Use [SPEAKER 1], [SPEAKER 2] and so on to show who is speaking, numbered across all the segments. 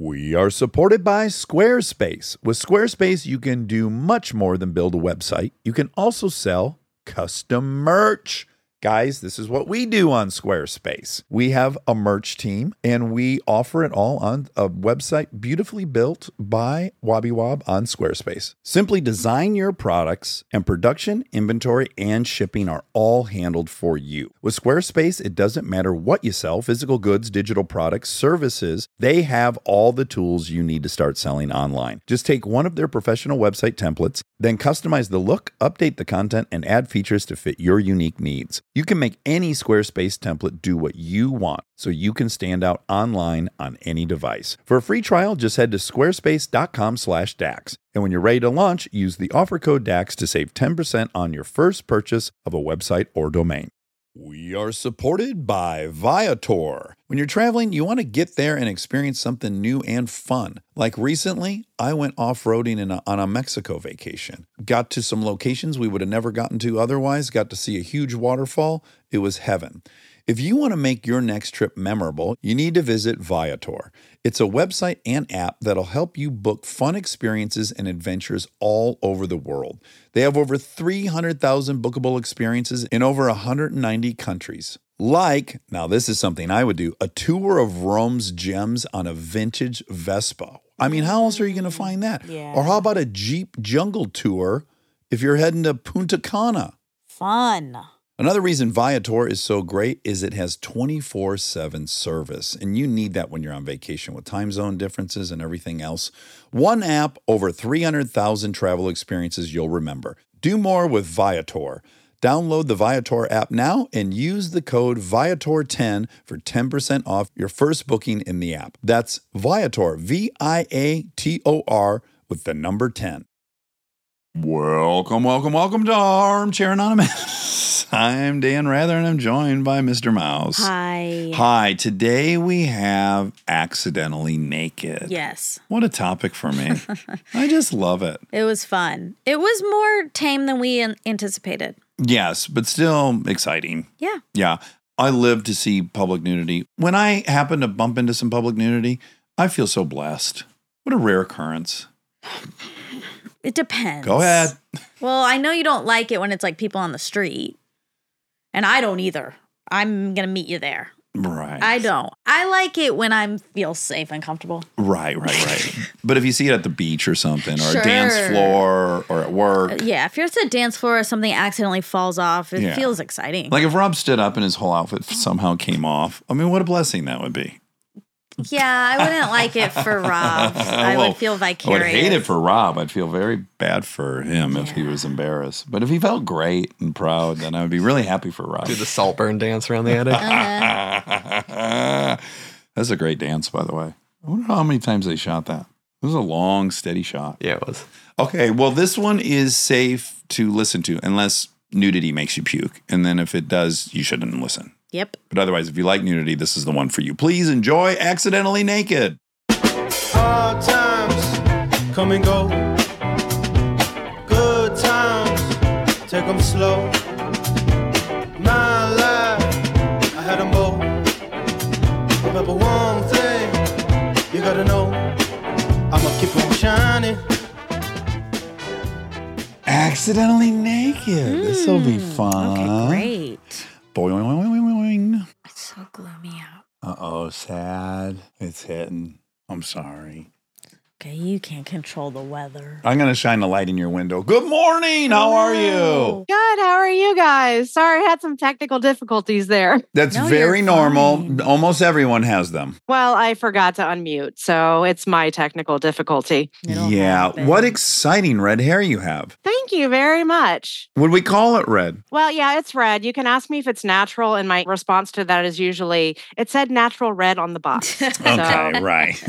[SPEAKER 1] We are supported by Squarespace. With Squarespace, you can do much more than build a website. You can also sell custom merch. Guys, this is what we do on Squarespace. We have a merch team and we offer it all on a website beautifully built by Wobby Wob on Squarespace. Simply design your products and production, inventory, and shipping are all handled for you. With Squarespace, it doesn't matter what you sell physical goods, digital products, services they have all the tools you need to start selling online. Just take one of their professional website templates, then customize the look, update the content, and add features to fit your unique needs. You can make any Squarespace template do what you want so you can stand out online on any device. For a free trial, just head to squarespace.com/dax. And when you're ready to launch, use the offer code DAX to save 10% on your first purchase of a website or domain. We are supported by Viator. When you're traveling, you want to get there and experience something new and fun. Like recently, I went off roading on a Mexico vacation. Got to some locations we would have never gotten to otherwise, got to see a huge waterfall. It was heaven. If you want to make your next trip memorable, you need to visit Viator. It's a website and app that'll help you book fun experiences and adventures all over the world. They have over 300,000 bookable experiences in over 190 countries. Like, now this is something I would do a tour of Rome's gems on a vintage Vespa. I mean, how else are you going to find that?
[SPEAKER 2] Yeah.
[SPEAKER 1] Or how about a Jeep jungle tour if you're heading to Punta Cana?
[SPEAKER 2] Fun.
[SPEAKER 1] Another reason Viator is so great is it has 24 7 service, and you need that when you're on vacation with time zone differences and everything else. One app, over 300,000 travel experiences you'll remember. Do more with Viator. Download the Viator app now and use the code Viator10 for 10% off your first booking in the app. That's Viator, V I A T O R, with the number 10. Welcome, welcome, welcome to Armchair Anonymous. I'm Dan Rather and I'm joined by Mr. Mouse.
[SPEAKER 2] Hi.
[SPEAKER 1] Hi, today we have Accidentally Naked.
[SPEAKER 2] Yes.
[SPEAKER 1] What a topic for me. I just love it.
[SPEAKER 2] It was fun. It was more tame than we an- anticipated.
[SPEAKER 1] Yes, but still exciting.
[SPEAKER 2] Yeah.
[SPEAKER 1] Yeah. I live to see public nudity. When I happen to bump into some public nudity, I feel so blessed. What a rare occurrence.
[SPEAKER 2] It depends.
[SPEAKER 1] Go ahead.
[SPEAKER 2] Well, I know you don't like it when it's like people on the street. And I don't either. I'm going to meet you there.
[SPEAKER 1] Right.
[SPEAKER 2] I don't. I like it when I feel safe and comfortable.
[SPEAKER 1] Right, right, right. but if you see it at the beach or something, or a dance floor, or at work,
[SPEAKER 2] Uh, Yeah, if you're at a dance floor or something accidentally falls off, it
[SPEAKER 1] Yeah.
[SPEAKER 2] feels exciting.
[SPEAKER 1] like if Rob stood up and his whole outfit somehow came off, I mean, what a blessing that would be.
[SPEAKER 2] Yeah, I wouldn't like it for Rob. I
[SPEAKER 1] Well,
[SPEAKER 2] would feel vicarious.
[SPEAKER 1] I
[SPEAKER 2] vicarious.
[SPEAKER 1] would hate it for Rob. I'd feel very bad for him if he was embarrassed. But if he felt great and proud, then I would be really happy for Rob.
[SPEAKER 3] Do the Saltburn dance around the attic. Uh-huh.
[SPEAKER 1] That's a great dance, by the way. I wonder how many times they shot that. It was a long, steady shot.
[SPEAKER 3] yeah, it was.
[SPEAKER 1] Okay, well, this one is safe to listen to unless nudity makes you puke. And then if it does, you shouldn't listen.
[SPEAKER 2] Yep.
[SPEAKER 1] But otherwise, if you like nudity, this is the one for you. Please enjoy Accidentally Naked.
[SPEAKER 4] Hard times come and go. Good times, take them slow. My life, I had them both. Remember one thing, you gotta know. I'ma keep on shining.
[SPEAKER 1] Accidentally Naked. This will be mm, fun.
[SPEAKER 2] Okay, great.
[SPEAKER 1] Sad. It's hitting. I'm sorry.
[SPEAKER 2] Okay, you can't control the weather.
[SPEAKER 1] I'm going to shine the light in your window. Good morning. How are you?
[SPEAKER 5] Good. How are you guys? Sorry, I had some technical difficulties there.
[SPEAKER 1] That's
[SPEAKER 2] No,
[SPEAKER 1] very normal.
[SPEAKER 2] fine.
[SPEAKER 1] Almost everyone has them.
[SPEAKER 5] Well, I forgot to unmute, so it's my technical difficulty.
[SPEAKER 2] It'll
[SPEAKER 1] yeah.
[SPEAKER 2] happen.
[SPEAKER 1] What exciting red hair you have.
[SPEAKER 5] Thank you very much.
[SPEAKER 1] Would we call it red?
[SPEAKER 5] Well, yeah, it's red. You can ask me if it's natural, and my response to that is usually it said natural red on the box.
[SPEAKER 1] Okay, right.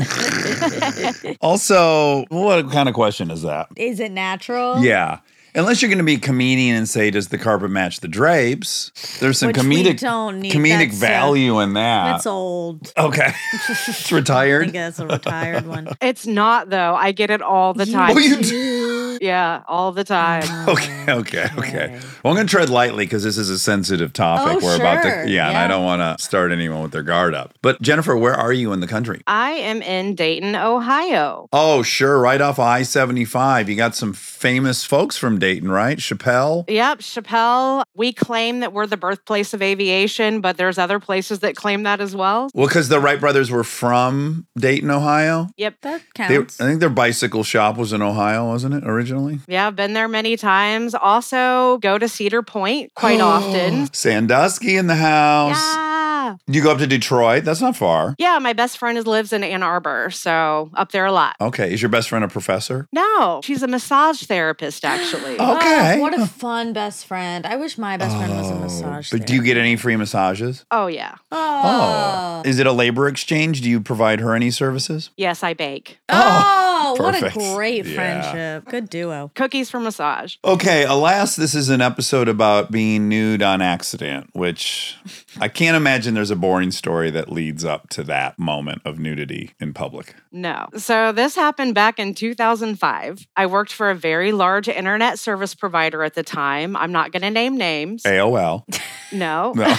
[SPEAKER 1] also, what kind of question is that?
[SPEAKER 2] Is it natural?
[SPEAKER 1] Yeah. Unless you're going to be a comedian and say, does the carpet match the drapes? There's some
[SPEAKER 2] Which we
[SPEAKER 1] comedic
[SPEAKER 2] don't need.
[SPEAKER 1] comedic
[SPEAKER 2] That's, uh,
[SPEAKER 1] value in that.
[SPEAKER 2] That's old.
[SPEAKER 1] okay. it's
[SPEAKER 2] I
[SPEAKER 1] retired.
[SPEAKER 2] think that's a retired one.
[SPEAKER 5] It's not though. I get it all the time.
[SPEAKER 1] Oh, you do?
[SPEAKER 5] Yeah, all the time.
[SPEAKER 1] Okay, okay, okay. Well, I'm going to tread lightly because this is a sensitive topic.
[SPEAKER 2] Oh,
[SPEAKER 1] We're about to, yeah, and I don't want to start anyone with their guard up. But Jennifer, where are you in the country?
[SPEAKER 5] I am in Dayton, Ohio.
[SPEAKER 1] Oh, sure, right off I 75. You got some famous folks from Dayton, right? Chappelle.
[SPEAKER 5] Yep, Chappelle. We claim that we're the birthplace of aviation, but there's other places that claim that as well.
[SPEAKER 1] Well, because the Wright brothers were from Dayton, Ohio.
[SPEAKER 5] Yep.
[SPEAKER 2] That
[SPEAKER 1] They, I think their bicycle shop was in Ohio, wasn't it, originally?
[SPEAKER 5] Yeah, I've been there many times. Also, go to Cedar Point quite often.
[SPEAKER 1] Sandusky in the house.
[SPEAKER 5] Yeah.
[SPEAKER 1] You go up to Detroit. That's not far.
[SPEAKER 5] Yeah, my best friend is, lives in Ann Arbor, so up there a lot.
[SPEAKER 1] Okay. Is your best friend a professor?
[SPEAKER 5] No, she's a massage therapist, actually.
[SPEAKER 1] Okay.
[SPEAKER 2] Oh, what a fun best friend. I wish my best friend was a massage.
[SPEAKER 1] But do you get any free massages?
[SPEAKER 5] Oh, yeah.
[SPEAKER 2] Oh.
[SPEAKER 1] Is it a labor exchange? Do you provide her any services?
[SPEAKER 5] Yes, I bake.
[SPEAKER 2] Oh, what a oh,
[SPEAKER 1] perfect.
[SPEAKER 2] great
[SPEAKER 1] Yeah.
[SPEAKER 2] friendship. Good duo.
[SPEAKER 5] Cookies for massage.
[SPEAKER 1] Okay, alas, this is an episode about being nude on accident, which I can't imagine there's a boring story that leads up to that moment of nudity in public.
[SPEAKER 5] No. So this happened back in 2005. I worked for a very large internet service provider at the time. I'm not going to name names.
[SPEAKER 1] AOL.
[SPEAKER 5] No.
[SPEAKER 1] No.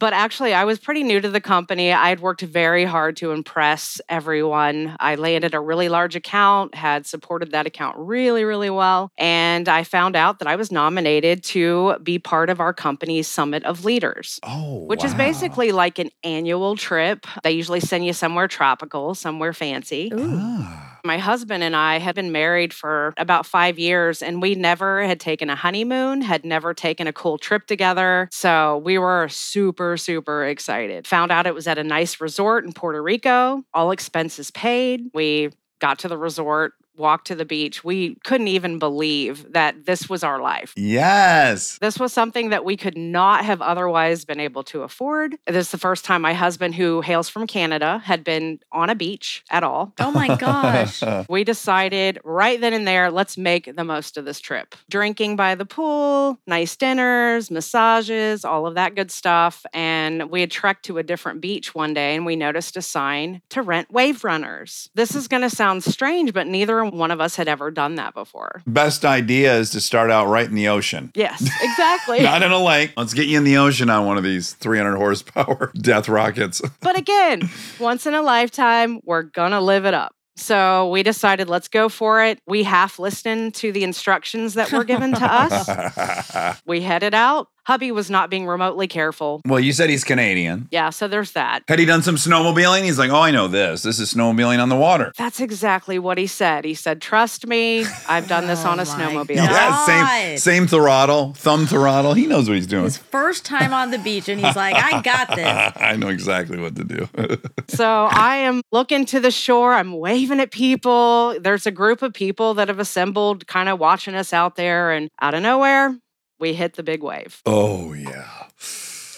[SPEAKER 5] but actually, I was pretty new to the company. I had worked very hard to impress everyone. I landed a really large account, had supported that account really, really well. And I found out that I was nominated to be part of our company's Summit of Leaders.
[SPEAKER 1] Oh,
[SPEAKER 5] Which is basically like an annual trip. They usually send you somewhere tropical, somewhere fancy.
[SPEAKER 1] Ah.
[SPEAKER 5] My husband and I had been married for about five years, and we never had taken a honeymoon, had never taken a cool trip together. So we were super, super excited. Found out it was at a nice resort in Puerto Rico, all expenses paid. We got to the resort, walked to the beach. We couldn't even believe that this was our life.
[SPEAKER 1] Yes.
[SPEAKER 5] This was something that we could not have otherwise been able to afford. This is the first time my husband, who hails from Canada, had been on a beach at all.
[SPEAKER 2] Oh my gosh.
[SPEAKER 5] We decided right then and there, let's make the most of this trip. Drinking by the pool, nice dinners, massages, all of that good stuff. And we had trekked to a different beach one day and we noticed a sign to rent wave runners. This is going to sound strange, but neither one of us had ever done that before.
[SPEAKER 1] Best idea is to start out right in the ocean.
[SPEAKER 5] Yes, exactly.
[SPEAKER 1] Not in a lake. Let's get you in the ocean on one of these 300 horsepower death rockets.
[SPEAKER 5] But again, once in a lifetime, we're going to live it up. So we decided, let's go for it. We half listened to the instructions that were given to us. We headed out. Hubby was not being remotely careful.
[SPEAKER 1] well, you said he's Canadian.
[SPEAKER 5] Yeah, so there's that.
[SPEAKER 1] Had he done some snowmobiling? He's like, oh, I know this. This is snowmobiling on the water.
[SPEAKER 5] That's exactly what he said. He said, Trust me, I've done this
[SPEAKER 2] Oh
[SPEAKER 5] on a
[SPEAKER 2] oh
[SPEAKER 5] snowmobile.
[SPEAKER 2] God.
[SPEAKER 1] Yeah, same, same throttle, thumb throttle. He knows what he's doing.
[SPEAKER 2] His first time on the beach, and he's like, I got this.
[SPEAKER 1] I know exactly what to do.
[SPEAKER 5] So I am looking to the shore. I'm waving at people. There's a group of people that have assembled, kind of watching us out there. And out of nowhere, we hit the big wave.
[SPEAKER 1] oh, yeah.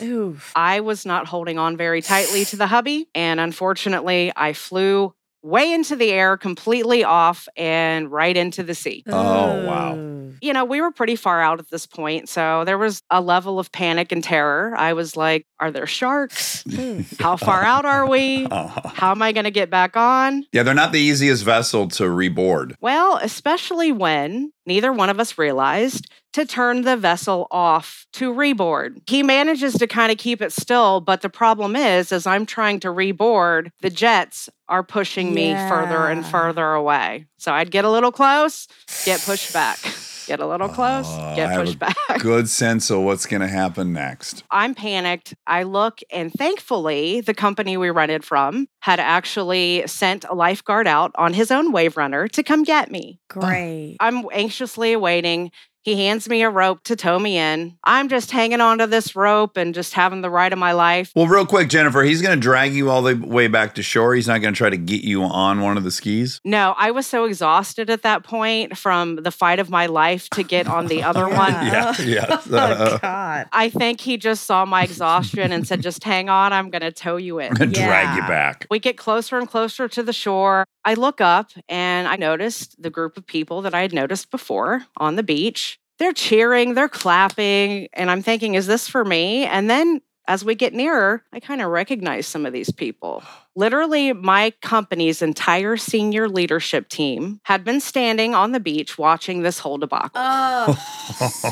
[SPEAKER 2] Oof.
[SPEAKER 5] I was not holding on very tightly to the hubby. And unfortunately, I flew way into the air, completely off, and right into the sea.
[SPEAKER 1] Oh, wow.
[SPEAKER 2] Ooh.
[SPEAKER 5] You know, we were pretty far out at this point. So there was a level of panic and terror. I was like, are there sharks? Hmm. How far out are we? How am I going to get back on?
[SPEAKER 1] Yeah, they're not the easiest vessel to reboard.
[SPEAKER 5] Well, especially when neither one of us realized to turn the vessel off to reboard. He manages to kind of keep it still, but the problem is as I'm trying to reboard, the jets are pushing me further and further away. So I'd get a little close, get pushed back. Get a little close,
[SPEAKER 1] Oh,
[SPEAKER 5] get uh,
[SPEAKER 1] I have
[SPEAKER 5] pushed
[SPEAKER 1] a
[SPEAKER 5] back.
[SPEAKER 1] Good sense of what's going to happen next.
[SPEAKER 5] I'm panicked. I look, and thankfully, the company we rented from had actually sent a lifeguard out on his own wave runner to come get me.
[SPEAKER 2] Great.
[SPEAKER 5] I'm anxiously awaiting. He hands me a rope to tow me in. I'm just hanging onto this rope and just having the ride of my life.
[SPEAKER 1] Well, real quick, Jennifer, he's going to drag you all the way back to shore. He's not going to try to get you on one of the skis.
[SPEAKER 5] No, I was so exhausted at that point from the fight of my life to get on the other one.
[SPEAKER 2] Yeah.
[SPEAKER 1] yeah.
[SPEAKER 2] oh, uh, God.
[SPEAKER 5] I think he just saw my exhaustion and said, just hang on, I'm going to tow you in.
[SPEAKER 1] drag you back.
[SPEAKER 5] We get closer and closer to the shore. I look up and I noticed the group of people that I had noticed before on the beach. They're cheering, they're clapping, and I'm thinking, is this for me? And then as we get nearer, I kind of recognize some of these people. Literally, my company's entire senior leadership team had been standing on the beach watching this whole debacle.
[SPEAKER 2] Oh.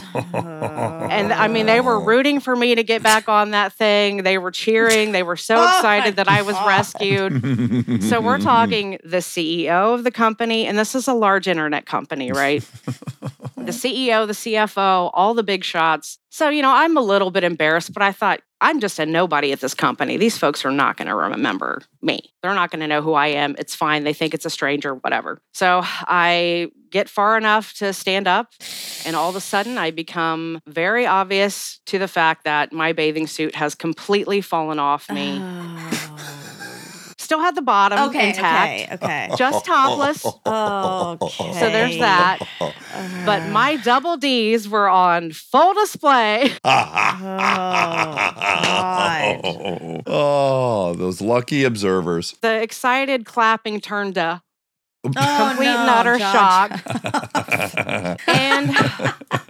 [SPEAKER 5] And I mean, they were rooting for me to get back on that thing. They were cheering. They were so excited that I was rescued. So we're talking the CEO of the company, and this is a large internet company, right? The CEO, the CFO, all the big shots. So, you know, I'm a little bit embarrassed, but I thought, I'm just a nobody at this company. These folks are not going to remember me. They're not going to know who I am. It's fine. They think it's a stranger, whatever. So I get far enough to stand up, and all of a sudden I become very obvious to the fact that my bathing suit has completely fallen off me. Oh. Still had the bottom
[SPEAKER 2] Oh. okay,
[SPEAKER 5] intact,
[SPEAKER 2] okay, okay.
[SPEAKER 5] just topless.
[SPEAKER 2] Okay.
[SPEAKER 5] So there's that. But uh-huh. my double D's were on full display.
[SPEAKER 2] Oh, God.
[SPEAKER 1] oh, those lucky observers.
[SPEAKER 5] The excited clapping turned to
[SPEAKER 2] Oh,
[SPEAKER 5] complete
[SPEAKER 2] no,
[SPEAKER 5] and utter
[SPEAKER 2] Josh.
[SPEAKER 5] shock. and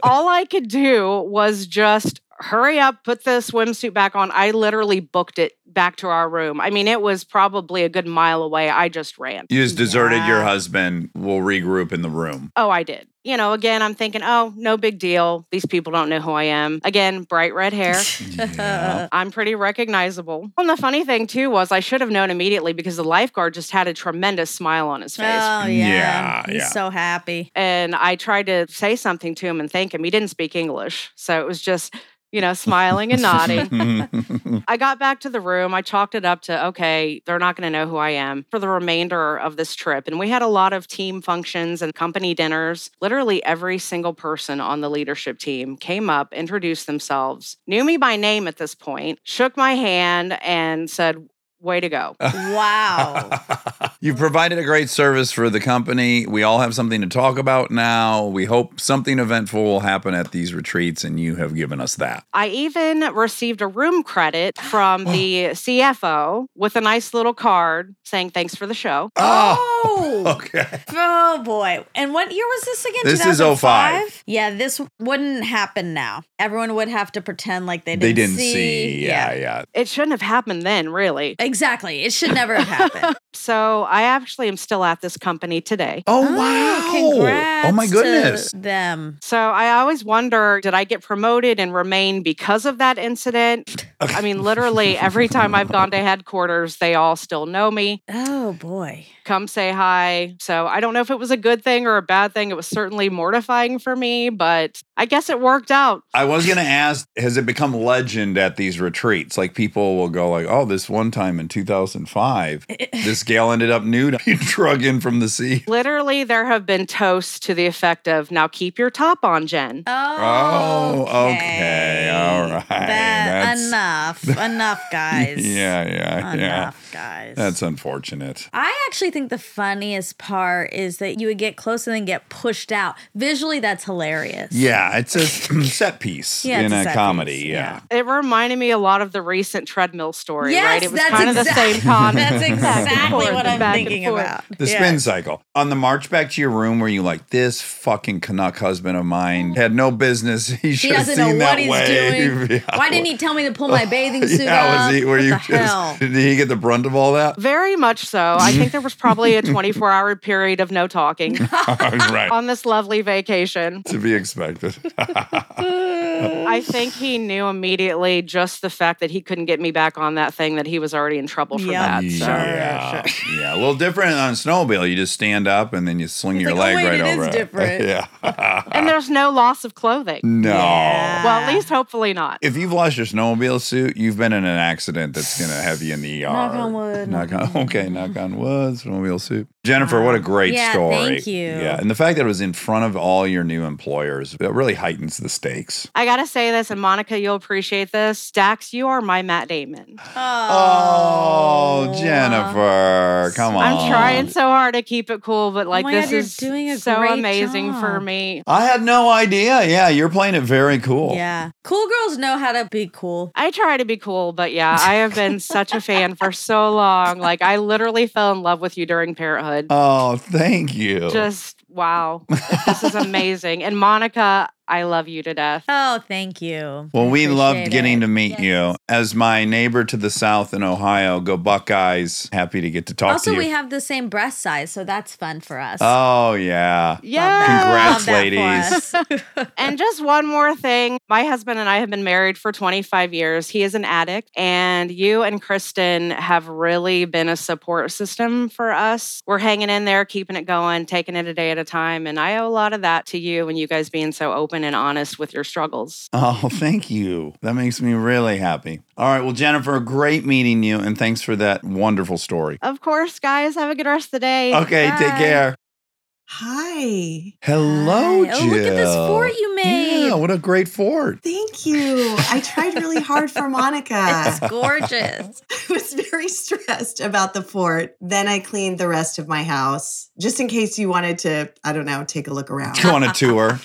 [SPEAKER 5] all I could do was just hurry up, put the swimsuit back on. I literally booked it back to our room. I mean, it was probably a good mile away. I just ran.
[SPEAKER 1] You just deserted your husband. We'll regroup in the room.
[SPEAKER 5] Oh, I did. You know, again, I'm thinking, oh, no big deal. These people don't know who I am. Again, bright red hair.
[SPEAKER 1] Yeah.
[SPEAKER 5] I'm pretty recognizable. And the funny thing, too, was I should have known immediately because the lifeguard just had a tremendous smile on his face.
[SPEAKER 2] Oh yeah,
[SPEAKER 1] Yeah,
[SPEAKER 2] he's
[SPEAKER 1] yeah.
[SPEAKER 2] so happy.
[SPEAKER 5] and I tried to say something to him and thank him. He didn't speak English. So it was just, you know, smiling and nodding. I got back to the room. I chalked it up to, okay, they're not going to know who I am for the remainder of this trip. And we had a lot of team functions and company dinners. Literally every single person on the leadership team came up, introduced themselves, knew me by name at this point, shook my hand, and said, way to go.
[SPEAKER 2] Wow.
[SPEAKER 1] You've provided a great service for the company. We all have something to talk about now. We hope something eventful will happen at these retreats, and you have given us that.
[SPEAKER 5] I even received a room credit from the CFO with a nice little card saying thanks for the show.
[SPEAKER 2] Oh. oh!
[SPEAKER 1] okay.
[SPEAKER 2] Oh boy. And what year was this again?
[SPEAKER 1] This is
[SPEAKER 2] 2005?
[SPEAKER 1] 05.
[SPEAKER 2] Yeah, this wouldn't happen now. Everyone would have to pretend like they didn't,
[SPEAKER 1] They didn't see. Yeah, yeah.
[SPEAKER 5] It shouldn't have happened then, really.
[SPEAKER 2] Exactly. It should never have happened.
[SPEAKER 5] So I actually am still at this company today.
[SPEAKER 1] Oh,
[SPEAKER 2] Oh,
[SPEAKER 1] wow.
[SPEAKER 2] Congrats
[SPEAKER 1] oh, my
[SPEAKER 2] to
[SPEAKER 1] goodness.
[SPEAKER 2] them.
[SPEAKER 5] So I always wonder did I get promoted and remain because of that incident? I mean, literally every time I've gone to headquarters, they all still know me,
[SPEAKER 2] Oh boy.
[SPEAKER 5] Come say hi. So I don't know if it was a good thing or a bad thing. It was certainly mortifying for me, but I guess it worked out.
[SPEAKER 1] I was going to ask, has it become legend at these retreats? Like people will go like, oh, this one time in 2005, eh, eh, eh. this gal ended up nude. You drug in from the sea.
[SPEAKER 5] Literally, there have been toasts to the effect of now keep your top on, Jen.
[SPEAKER 2] Oh,
[SPEAKER 1] Oh, okay. All right.
[SPEAKER 2] That,
[SPEAKER 1] That's-
[SPEAKER 2] enough. enough, guys.
[SPEAKER 1] Yeah, yeah, yeah.
[SPEAKER 2] Enough, guys.
[SPEAKER 1] That's unfortunate.
[SPEAKER 2] I actually think the funniest part is that you would get close and then get pushed out. Visually, that's hilarious.
[SPEAKER 1] Yeah, it's a set piece
[SPEAKER 2] Yeah,
[SPEAKER 1] in
[SPEAKER 2] it's a
[SPEAKER 1] a,
[SPEAKER 2] set
[SPEAKER 1] comedy.
[SPEAKER 2] piece,
[SPEAKER 1] Yeah.
[SPEAKER 5] It reminded me a lot of the recent treadmill story,
[SPEAKER 2] Yes,
[SPEAKER 5] right? It was
[SPEAKER 2] that's
[SPEAKER 5] kind of the
[SPEAKER 2] exact-
[SPEAKER 5] same concept.
[SPEAKER 2] That's exactly
[SPEAKER 5] forth
[SPEAKER 2] what
[SPEAKER 5] and
[SPEAKER 2] I'm
[SPEAKER 5] back and
[SPEAKER 2] thinking
[SPEAKER 5] forth.
[SPEAKER 2] about.
[SPEAKER 1] The
[SPEAKER 2] Yeah.
[SPEAKER 1] spin cycle. On the march back to your room where you like, this fucking Canuck husband of mine had no business. He
[SPEAKER 2] He
[SPEAKER 1] should have
[SPEAKER 2] doesn't know
[SPEAKER 1] seen
[SPEAKER 2] what
[SPEAKER 1] that
[SPEAKER 2] he's
[SPEAKER 1] wave.
[SPEAKER 2] doing.
[SPEAKER 1] Yeah.
[SPEAKER 2] Why didn't he tell me to pull my bathing suit
[SPEAKER 1] yeah,
[SPEAKER 2] up?
[SPEAKER 1] was he, were
[SPEAKER 2] what
[SPEAKER 1] you
[SPEAKER 2] the
[SPEAKER 1] just,
[SPEAKER 2] hell?
[SPEAKER 1] did he get the brunt of all that?
[SPEAKER 5] Very much so. I think there was probably a 24 hour period of no talking
[SPEAKER 1] right.
[SPEAKER 5] on this lovely vacation.
[SPEAKER 1] to be expected.
[SPEAKER 5] I think he knew immediately just the fact that he couldn't get me back on that thing that he was already in trouble for
[SPEAKER 2] Yeah.
[SPEAKER 5] that. So.
[SPEAKER 1] yeah. yeah, a little different on a snowmobile. You just stand up and then you sling your
[SPEAKER 2] like, oh,
[SPEAKER 1] leg
[SPEAKER 2] wait,
[SPEAKER 1] right
[SPEAKER 2] it is
[SPEAKER 1] over.
[SPEAKER 2] different.
[SPEAKER 1] yeah.
[SPEAKER 5] And there's no loss of clothing.
[SPEAKER 1] no.
[SPEAKER 2] Yeah.
[SPEAKER 5] Well, at least hopefully not.
[SPEAKER 1] If you've lost your snowmobile suit, you've been in an accident that's going to have you in the ER.
[SPEAKER 2] Knock on wood,
[SPEAKER 1] Knock
[SPEAKER 2] knock
[SPEAKER 1] on, okay, knock on wood, snowmobile suit. Jennifer, what a great
[SPEAKER 2] Yeah,
[SPEAKER 1] story.
[SPEAKER 2] thank you.
[SPEAKER 1] Yeah, and the fact that it was in front of all your new employers, it really heightens the stakes.
[SPEAKER 5] I got to say this, and Monica, you'll appreciate this. Dax, you are my Matt Damon.
[SPEAKER 1] Oh, Jennifer, come on.
[SPEAKER 5] I'm trying so hard to keep it cool, but like oh
[SPEAKER 2] my
[SPEAKER 5] this
[SPEAKER 2] God,
[SPEAKER 5] is
[SPEAKER 2] doing a
[SPEAKER 5] so
[SPEAKER 2] great
[SPEAKER 5] amazing for me.
[SPEAKER 1] I had no idea. Yeah, you're playing it very cool.
[SPEAKER 2] Yeah. Cool girls know how to be cool.
[SPEAKER 5] I try to be cool, but yeah, I have been such a fan for so long. Like I literally fell in love with you during parenthood.
[SPEAKER 1] Oh, thank you.
[SPEAKER 5] Just wow, this is amazing. And Monica, I love you to death.
[SPEAKER 2] Oh, thank you.
[SPEAKER 1] Well,
[SPEAKER 2] I
[SPEAKER 1] we loved getting
[SPEAKER 2] it.
[SPEAKER 1] to meet
[SPEAKER 2] Yes.
[SPEAKER 1] you. As my neighbor to the south in Ohio, go Buckeyes. Happy to get to talk
[SPEAKER 2] Also,
[SPEAKER 1] to you.
[SPEAKER 2] Also, we have the same breast size, so that's fun for us.
[SPEAKER 1] oh, yeah.
[SPEAKER 5] Yeah.
[SPEAKER 1] Congrats,
[SPEAKER 2] Love that for
[SPEAKER 1] ladies.
[SPEAKER 5] And just one more thing. My husband and I have been married for 25 years. He is an addict, and you and Kristen have really been a support system for us. We're hanging in there, keeping it going, taking it a day at a time. And I owe a lot of that to you and you guys being so open and honest with your struggles.
[SPEAKER 1] Oh, thank you. That makes me really happy. All right. Well, Jennifer, great meeting you. And thanks for that wonderful story.
[SPEAKER 5] Of course, guys, have a good rest of the day.
[SPEAKER 1] Okay. Take care.
[SPEAKER 6] Hi.
[SPEAKER 1] Hello,
[SPEAKER 2] Hi. Oh, look at this fort you made.
[SPEAKER 1] Yeah. What a great fort.
[SPEAKER 6] Thank you. I tried really hard for Monica.
[SPEAKER 2] It's gorgeous.
[SPEAKER 6] I was very stressed about the fort. Then I cleaned the rest of my house just in case you wanted to, I don't know, take a look around.
[SPEAKER 1] Go on a tour.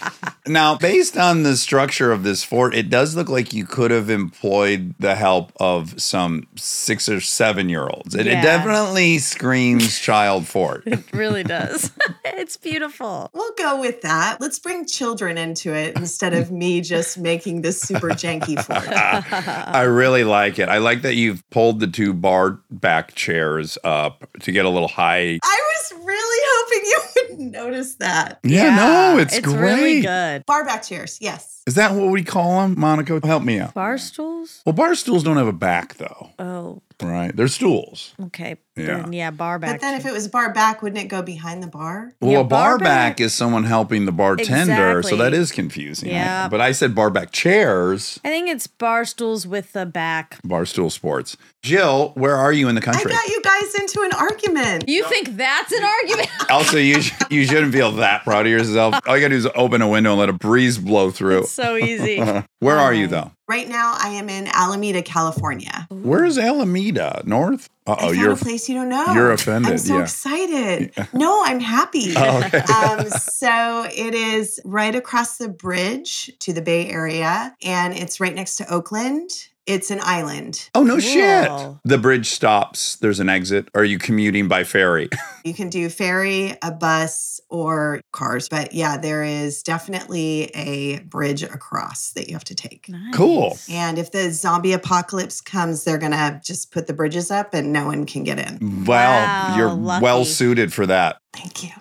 [SPEAKER 1] now, based on the structure of this fort, it does look like you could have employed the help of some six or seven year olds. It, it definitely screams child fort.
[SPEAKER 2] It really does. it's beautiful.
[SPEAKER 6] We'll go with that. Let's bring children into it instead of me just making this super janky fort.
[SPEAKER 1] I really like it. I like that you've pulled the two bar back chairs up to get a little high.
[SPEAKER 6] I was really hoping you would notice that.
[SPEAKER 1] Yeah, no, it's,
[SPEAKER 2] it's
[SPEAKER 1] great.
[SPEAKER 2] really good.
[SPEAKER 6] Bar back chairs, yes.
[SPEAKER 1] Is that what we call them, Monica? Help me out.
[SPEAKER 2] Bar stools?
[SPEAKER 1] Well, bar stools don't have a back, though,
[SPEAKER 2] Oh,
[SPEAKER 1] right? They're stools.
[SPEAKER 2] okay.
[SPEAKER 1] Yeah.
[SPEAKER 2] Then, yeah, bar back.
[SPEAKER 6] But then if it was bar back, wouldn't it go behind the bar?
[SPEAKER 1] Well,
[SPEAKER 2] Yeah,
[SPEAKER 1] a bar,
[SPEAKER 2] bar
[SPEAKER 1] back,
[SPEAKER 2] back-
[SPEAKER 1] is someone helping the bartender, so that is confusing.
[SPEAKER 2] Yeah.
[SPEAKER 1] But I said bar back chairs,
[SPEAKER 2] I think it's bar stools with the back.
[SPEAKER 1] bar stool sports. Jill, where are you in the country?
[SPEAKER 6] I got you guys into an argument.
[SPEAKER 2] You think that's an argument?
[SPEAKER 1] Also, you sh- you shouldn't feel that proud of yourself. All you gotta do is open a window and let a breeze blow through.
[SPEAKER 2] it's so easy.
[SPEAKER 1] Where are you um, though?
[SPEAKER 6] Right now, I am in Alameda, California.
[SPEAKER 1] Where is Alameda? North?
[SPEAKER 6] I
[SPEAKER 1] oh,
[SPEAKER 6] found
[SPEAKER 1] you're
[SPEAKER 6] a place you don't know.
[SPEAKER 1] you're offended,
[SPEAKER 6] I'm so
[SPEAKER 1] yeah.
[SPEAKER 6] excited. No, I'm happy.
[SPEAKER 1] Oh, okay.
[SPEAKER 6] um, so it is right across the bridge to the Bay Area, and it's right next to Oakland. It's an island.
[SPEAKER 1] Oh no shit. The bridge stops. There's an exit. Are you commuting by ferry?
[SPEAKER 6] You can do ferry, a bus, or cars. But yeah, there is definitely a bridge across that you have to take.
[SPEAKER 1] Cool.
[SPEAKER 6] And if the zombie apocalypse comes, they're going to just put the bridges up and no one can get in.
[SPEAKER 1] Well,
[SPEAKER 2] Wow,
[SPEAKER 1] you're
[SPEAKER 2] lucky.
[SPEAKER 1] well suited for that.
[SPEAKER 6] Thank you.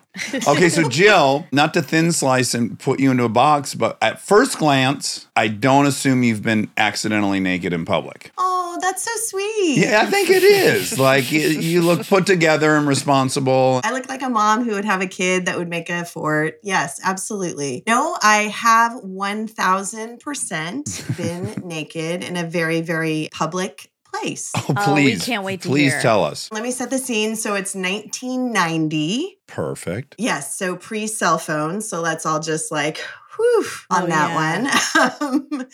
[SPEAKER 1] Okay, so Jill, not to thin slice and put you into a box, but at first glance, I don't assume you've been accidentally naked in public.
[SPEAKER 6] Oh, that's so sweet.
[SPEAKER 1] Yeah, I think it is. Like you, you look put together and responsible.
[SPEAKER 6] I look like a mom who would have a kid that would make a fort. Yes, absolutely. No, I have 1000% been naked in a very, very public place.
[SPEAKER 1] Oh,
[SPEAKER 2] Oh, we can't wait to
[SPEAKER 1] Please
[SPEAKER 2] hear.
[SPEAKER 1] tell us.
[SPEAKER 6] Let me set the scene. So it's 1990.
[SPEAKER 1] Perfect.
[SPEAKER 6] Yes, so pre cell phone. So let's all just like, whew, on
[SPEAKER 2] Oh,
[SPEAKER 6] that one. Um,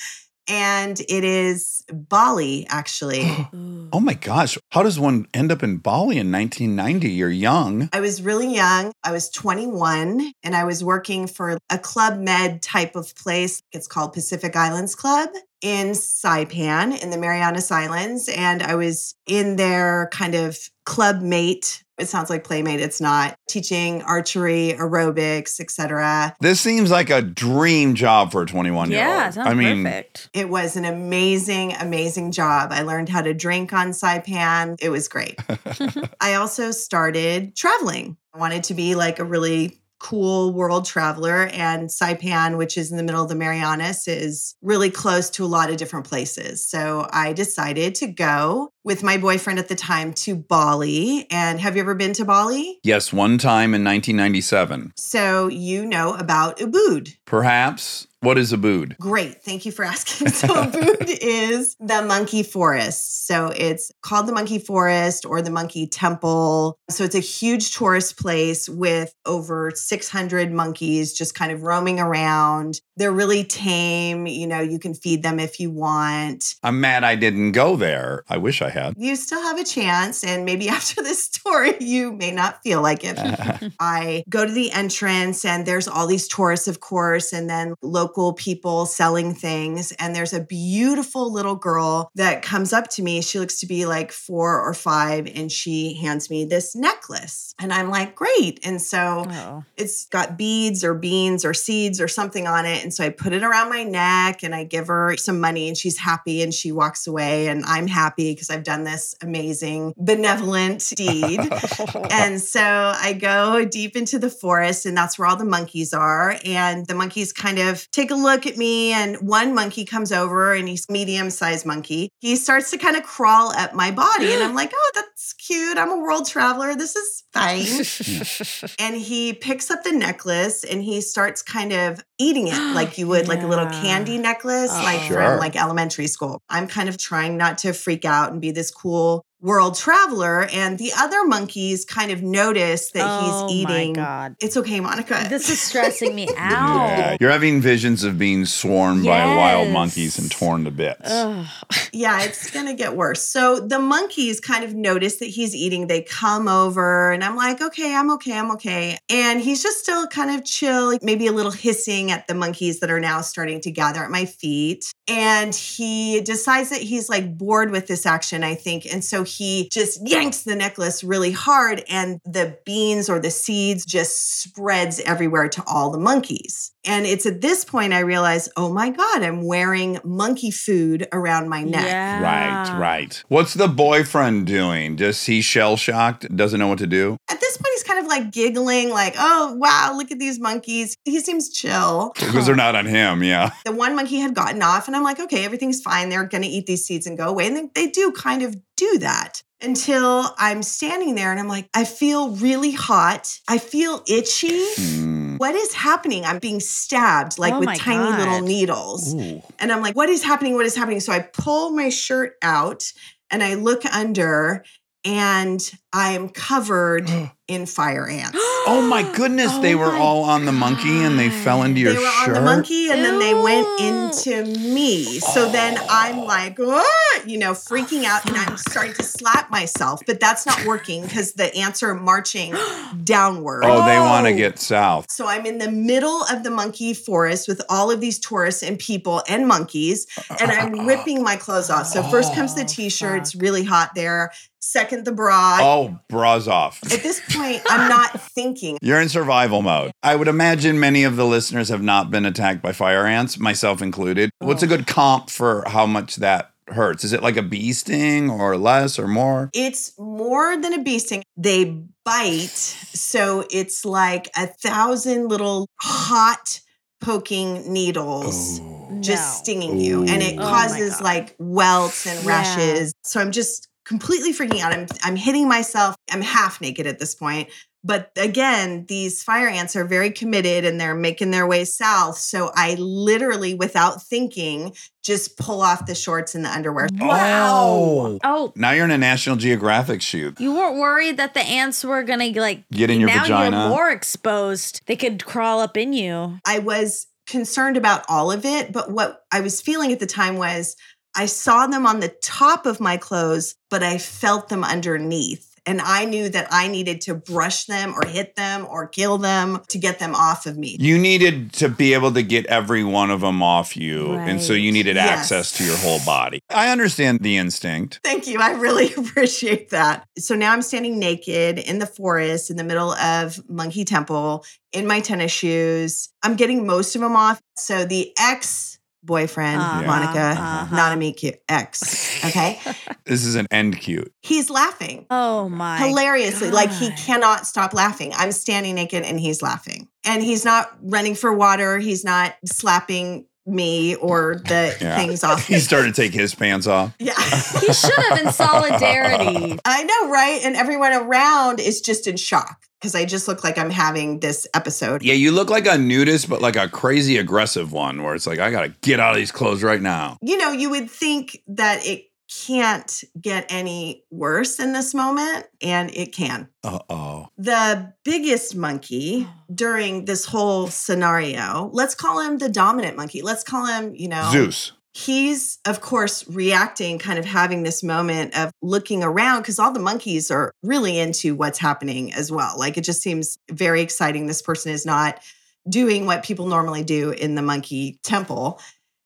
[SPEAKER 6] And it is Bali, actually.
[SPEAKER 1] Oh my gosh. How does one end up in Bali in 1990? You're young.
[SPEAKER 6] I was really young. I was 21 and I was working for a Club Med type of place. It's called Pacific Islands Club in Saipan in the Marianas Islands. And I was in their kind of club mate. It sounds like playmate. It's not teaching archery, aerobics, etc.
[SPEAKER 1] This seems like a dream job for a 21 year old.
[SPEAKER 2] Yeah, sounds
[SPEAKER 1] I mean,
[SPEAKER 2] perfect.
[SPEAKER 6] It was an amazing, amazing job. I learned how to drink on Saipan. It was great. I also started traveling. I wanted to be like a really cool world traveler, and Saipan, which is in the middle of the Marianas, is really close to a lot of different places. So I decided to go with my boyfriend at the time to Bali. And have you ever been to Bali?
[SPEAKER 1] yes, one time in 1997.
[SPEAKER 6] So you know about Ubud.
[SPEAKER 1] Perhaps. What is a Abood?
[SPEAKER 6] Great. Thank you for asking. So, Ubud is the monkey forest. So, it's called the monkey forest or the monkey temple. So, it's a huge tourist place with over 600 monkeys just kind of roaming around. They're really tame. You know, you can feed them if you want.
[SPEAKER 1] I'm mad I didn't go there. I wish I had.
[SPEAKER 6] You still have a chance. And maybe after this story, you may not feel like it. I go to the entrance and there's all these tourists, of course, and then local people selling things. And there's a beautiful little girl that comes up to me. She looks to be like four or five, and she hands me this necklace. And I'm like, great. And so
[SPEAKER 2] Oh.
[SPEAKER 6] it's got beads or beans or seeds or something on it. And so I put it around my neck and I give her some money and she's happy and she walks away. And I'm happy because I've done this amazing, benevolent deed. and so I go deep into the forest and that's where all the monkeys are. And the monkeys kind of take a look at me. And one monkey comes over and he's medium sized monkey. He starts to kind of crawl up my body. And I'm like, oh, that's cute. I'm a world traveler. This is and he picks up the necklace and he starts kind of eating it like you would like a little candy necklace like
[SPEAKER 1] Sure.
[SPEAKER 6] from like elementary school i'm kind of trying not to freak out and be this cool world traveler and the other monkeys kind of notice that
[SPEAKER 2] oh
[SPEAKER 6] he's eating Oh
[SPEAKER 2] my god.
[SPEAKER 6] it's okay monica
[SPEAKER 2] This is stressing me out.
[SPEAKER 1] Yeah. You're having visions of being swarmed by wild monkeys and torn to bits.
[SPEAKER 2] Ugh.
[SPEAKER 6] yeah, it's going to get worse. So the monkeys kind of notice that he's eating. They come over, and I'm like, okay, I'm okay, I'm okay. And he's just still kind of chill, maybe a little hissing at the monkeys that are now starting to gather at my feet. And he decides that he's like bored with this action, I think. And so he just yanks the necklace really hard, and the beans or the seeds just spreads everywhere to all the monkeys. And it's at this point I realize, oh my God, I'm wearing monkey food around my neck.
[SPEAKER 2] Yeah.
[SPEAKER 1] Right, right. What's the boyfriend doing? Just he shell shocked, doesn't know what to do?
[SPEAKER 6] At this point, he's kind of like giggling, like, oh, wow, look at these monkeys. He seems chill.
[SPEAKER 1] Because they're not on him, yeah.
[SPEAKER 6] The one monkey had gotten off, and I'm like, okay, everything's fine. They're going to eat these seeds and go away. And they, they do kind of do that until I'm standing there and I'm like, I feel really hot. I feel itchy.
[SPEAKER 1] Hmm.
[SPEAKER 6] What is happening? I'm being stabbed like
[SPEAKER 2] Oh
[SPEAKER 6] with
[SPEAKER 2] my
[SPEAKER 6] tiny little needles.
[SPEAKER 1] Ooh.
[SPEAKER 6] And I'm like, what is happening? What is happening? So I pull my shirt out and I look under and I'm covered in fire ants.
[SPEAKER 1] Oh my goodness,
[SPEAKER 2] Oh
[SPEAKER 1] they were all on the monkey and they fell into your shirt.
[SPEAKER 6] They were
[SPEAKER 1] shirt.
[SPEAKER 6] on the monkey and then they went into me. So then I'm like, "Ah," you know, freaking out and I'm starting to slap myself, but that's not working because the ants are marching downward.
[SPEAKER 1] Oh, they want to
[SPEAKER 2] Oh.
[SPEAKER 1] get south.
[SPEAKER 6] So I'm in the middle of the monkey forest with all of these tourists and people and monkeys, and I'm ripping my clothes off. So first comes the
[SPEAKER 2] Oh,
[SPEAKER 6] t-shirt, it's really hot there. Second, the bra.
[SPEAKER 1] Oh, bras off.
[SPEAKER 6] At this point, I'm not thinking.
[SPEAKER 1] You're in survival mode. I would imagine many of the listeners have not been attacked by fire ants, myself included. What's a oh. good comp for how much that hurts? Is it like a bee sting or less or more?
[SPEAKER 6] It's more than a bee sting. They bite. So it's like a thousand little hot poking needles just
[SPEAKER 2] No.
[SPEAKER 6] stinging you. And it
[SPEAKER 1] Ooh.
[SPEAKER 2] Oh
[SPEAKER 6] causes like welts and
[SPEAKER 2] Yeah.
[SPEAKER 6] rashes. So I'm just completely freaking out. I'm I'm hitting myself. I'm half naked at this point. But again, these fire ants are very committed and they're making their way south. So I literally, without thinking, just pull off the shorts and the underwear.
[SPEAKER 1] Wow.
[SPEAKER 2] Oh,
[SPEAKER 1] Now you're in a National Geographic shoot.
[SPEAKER 2] you weren't worried that the ants were gonna like
[SPEAKER 1] Get in your
[SPEAKER 2] now
[SPEAKER 1] vagina.
[SPEAKER 2] You're more exposed. They could crawl up in you.
[SPEAKER 6] I was concerned about all of it, but what I was feeling at the time was I saw them on the top of my clothes, but I felt them underneath. And I knew that I needed to brush them or hit them or kill them to get them off of me.
[SPEAKER 1] You needed to be able to get every one of them off you. And so you needed
[SPEAKER 6] Yes.
[SPEAKER 1] access to your whole body. I understand the instinct.
[SPEAKER 6] Thank you. I really appreciate that. So now I'm standing naked in the forest in the middle of Monkey Temple in my tennis shoes. I'm getting most of them off. So the ex boyfriend,
[SPEAKER 2] Uh-huh,
[SPEAKER 6] Monica,
[SPEAKER 2] uh-huh.
[SPEAKER 6] not a meet cute ex, okay?
[SPEAKER 1] This is an end cute.
[SPEAKER 6] He's laughing.
[SPEAKER 2] Oh my!
[SPEAKER 6] hilariously like he cannot stop laughing i'm standing naked and he's laughing and he's not running for water he's not slapping me or the
[SPEAKER 1] Yeah.
[SPEAKER 6] things off
[SPEAKER 1] He started to take his pants off.
[SPEAKER 6] yeah
[SPEAKER 2] He should have in solidarity.
[SPEAKER 6] i know right and everyone around is just in shock because i just look like i'm having this episode
[SPEAKER 1] Yeah, you look like a nudist, but like a crazy aggressive one where it's like, I got to get out of these clothes right now.
[SPEAKER 6] you know you would think that it can't get any worse in this moment, and it can.
[SPEAKER 1] Uh oh.
[SPEAKER 6] The biggest monkey during this whole scenario, let's call him the dominant monkey. Let's call him, you know,
[SPEAKER 1] Zeus.
[SPEAKER 6] He's of course reacting kind of having this moment of looking around because all the monkeys are really into what's happening as well. Like it just seems very exciting. This person is not doing what people normally do in the monkey temple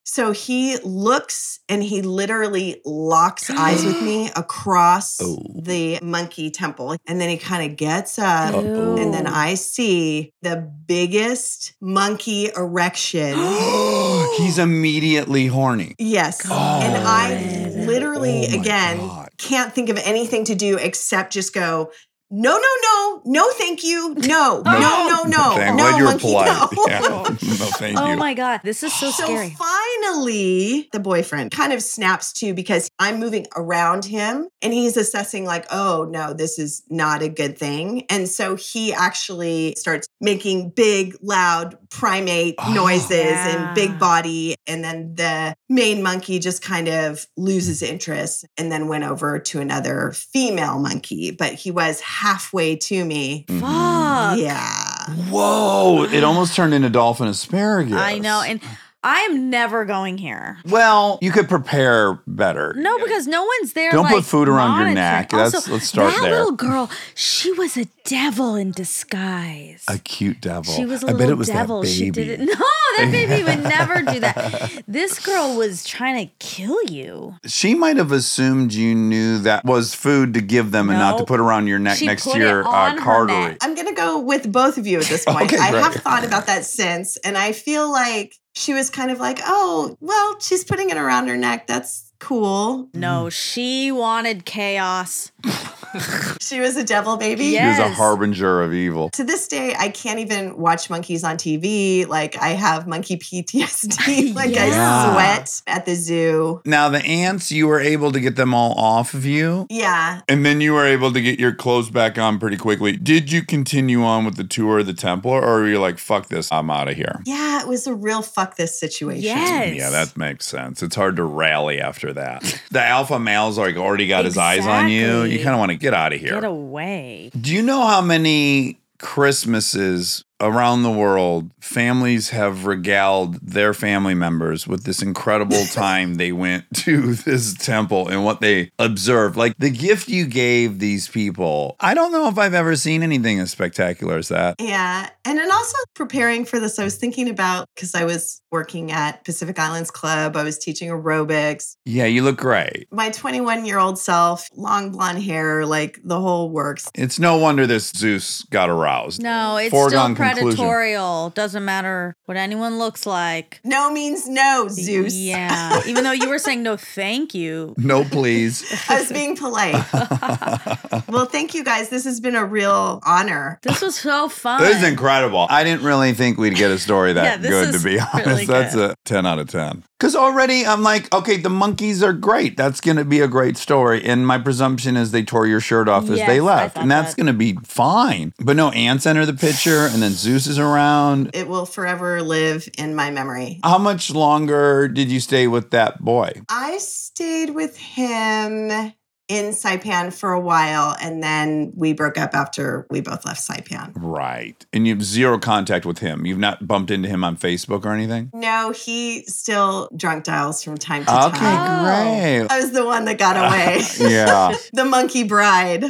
[SPEAKER 6] so he looks and he literally locks eyes with me across
[SPEAKER 1] Oh.
[SPEAKER 6] the monkey temple and then he kind of gets up
[SPEAKER 1] Uh-oh.
[SPEAKER 6] and then I see the biggest monkey erection
[SPEAKER 1] He's immediately horny.
[SPEAKER 6] Yes. And I literally,
[SPEAKER 1] Oh
[SPEAKER 6] again,
[SPEAKER 1] God.
[SPEAKER 6] can't think of anything to do except just go, no, no, no, no, thank you. No, no, no, no.
[SPEAKER 1] Okay,
[SPEAKER 6] no,
[SPEAKER 1] you were
[SPEAKER 6] monkey,
[SPEAKER 1] polite.
[SPEAKER 6] no.
[SPEAKER 1] Yeah. no, thank
[SPEAKER 2] Oh
[SPEAKER 1] you.
[SPEAKER 2] my god, this is so,
[SPEAKER 6] So
[SPEAKER 2] scary.
[SPEAKER 6] finally, the boyfriend kind of snaps too because I'm moving around him and he's assessing, like, oh no, this is not a good thing. And so he actually starts making big, loud primate
[SPEAKER 1] Oh.
[SPEAKER 6] noises
[SPEAKER 2] Yeah.
[SPEAKER 6] and big body. And then the main monkey just kind of loses interest and then went over to another female monkey, but he was halfway to me.
[SPEAKER 1] Mhm.
[SPEAKER 2] Fuck.
[SPEAKER 6] Yeah.
[SPEAKER 1] Whoa! It almost turned into dolphin asparagus.
[SPEAKER 2] I know, and I am never going here.
[SPEAKER 1] well, you could prepare better.
[SPEAKER 2] No, because no one's there.
[SPEAKER 1] Don't put food around your
[SPEAKER 2] monitoring.
[SPEAKER 1] neck. That's- let's start
[SPEAKER 2] that
[SPEAKER 1] there.
[SPEAKER 2] little girl, she was a devil in disguise.
[SPEAKER 1] a cute devil.
[SPEAKER 2] She was a
[SPEAKER 1] I
[SPEAKER 2] little
[SPEAKER 1] bet it was
[SPEAKER 2] devil.
[SPEAKER 1] that
[SPEAKER 2] She did it. No, that baby would never do that. This girl was trying to kill you.
[SPEAKER 1] She might have assumed you knew that was food to give them and not to put around your neck
[SPEAKER 2] She
[SPEAKER 1] next
[SPEAKER 2] put
[SPEAKER 1] to
[SPEAKER 2] it
[SPEAKER 1] your
[SPEAKER 2] on
[SPEAKER 1] uh,
[SPEAKER 2] her
[SPEAKER 1] cartery.
[SPEAKER 2] neck.
[SPEAKER 6] I'm going to go with both of you at this point.
[SPEAKER 1] Okay,
[SPEAKER 6] I
[SPEAKER 1] great.
[SPEAKER 6] have thought about that since, and I feel like she was kind of like, oh, well, she's putting it around her neck. That's cool.
[SPEAKER 2] No, she wanted chaos.
[SPEAKER 6] She was a devil baby.
[SPEAKER 1] She was a harbinger of evil.
[SPEAKER 6] To this day, I can't even watch monkeys on TV. Like, I have monkey PTSD. like,
[SPEAKER 2] Yeah.
[SPEAKER 6] I sweat at the zoo.
[SPEAKER 1] Now the ants, you were able to get them all off of you.
[SPEAKER 6] Yeah.
[SPEAKER 1] And then you were able to get your clothes back on pretty quickly. Did you continue on with the tour of the temple, or were you like, fuck this, I'm out of here?
[SPEAKER 6] Yeah, it was a real fuck this situation.
[SPEAKER 2] Yes.
[SPEAKER 1] Mm, yeah, that makes sense. It's hard to rally after that. the alpha male's like already got his eyes on you. You kind of want to get out of here.
[SPEAKER 2] Get away.
[SPEAKER 1] Do you know how many Christmases around the world families have regaled their family members with this incredible time they went to this temple and what they observed? Like the gift you gave these people, I don't know if I've ever seen anything as spectacular as that.
[SPEAKER 6] Yeah. And then also preparing for this, I was thinking about because I was working at Pacific Islands Club, I was teaching aerobics.
[SPEAKER 1] Yeah, you look great.
[SPEAKER 6] My 21 year old self, long blonde hair, like the whole works.
[SPEAKER 1] It's no wonder this Zeus got aroused.
[SPEAKER 2] No, it's
[SPEAKER 1] Foregone
[SPEAKER 2] still
[SPEAKER 1] conclusion.
[SPEAKER 2] Predatorial. Doesn't matter what anyone looks like.
[SPEAKER 6] No means no, Zeus.
[SPEAKER 2] Yeah. Even though you were saying no, thank you.
[SPEAKER 1] No, please.
[SPEAKER 6] I was being polite. well, thank you guys. This has been a real honor.
[SPEAKER 2] This was so fun.
[SPEAKER 1] This is incredible. I didn't really think we'd get a story that
[SPEAKER 2] this
[SPEAKER 1] good, to be honest.
[SPEAKER 2] really
[SPEAKER 1] That's a 10 out of 10. Because already I'm like, okay, the monkeys are great. That's going to be a great story. And my presumption is they tore your shirt off as
[SPEAKER 2] Yes,
[SPEAKER 1] they left. And that's
[SPEAKER 2] that.
[SPEAKER 1] going to be fine. But no, ants enter the picture and then Zeus is around.
[SPEAKER 6] It will forever live in my memory.
[SPEAKER 1] How much longer did you stay with that boy?
[SPEAKER 6] I stayed with him in Saipan for a while and then we broke up after we both left Saipan.
[SPEAKER 1] Right. And you have zero contact with him. You've not bumped into him on Facebook or anything?
[SPEAKER 6] No, he still drunk dials from time to
[SPEAKER 1] Okay,
[SPEAKER 6] time.
[SPEAKER 1] Okay, great.
[SPEAKER 6] I was the one that got away.
[SPEAKER 1] yeah.
[SPEAKER 6] the monkey bride.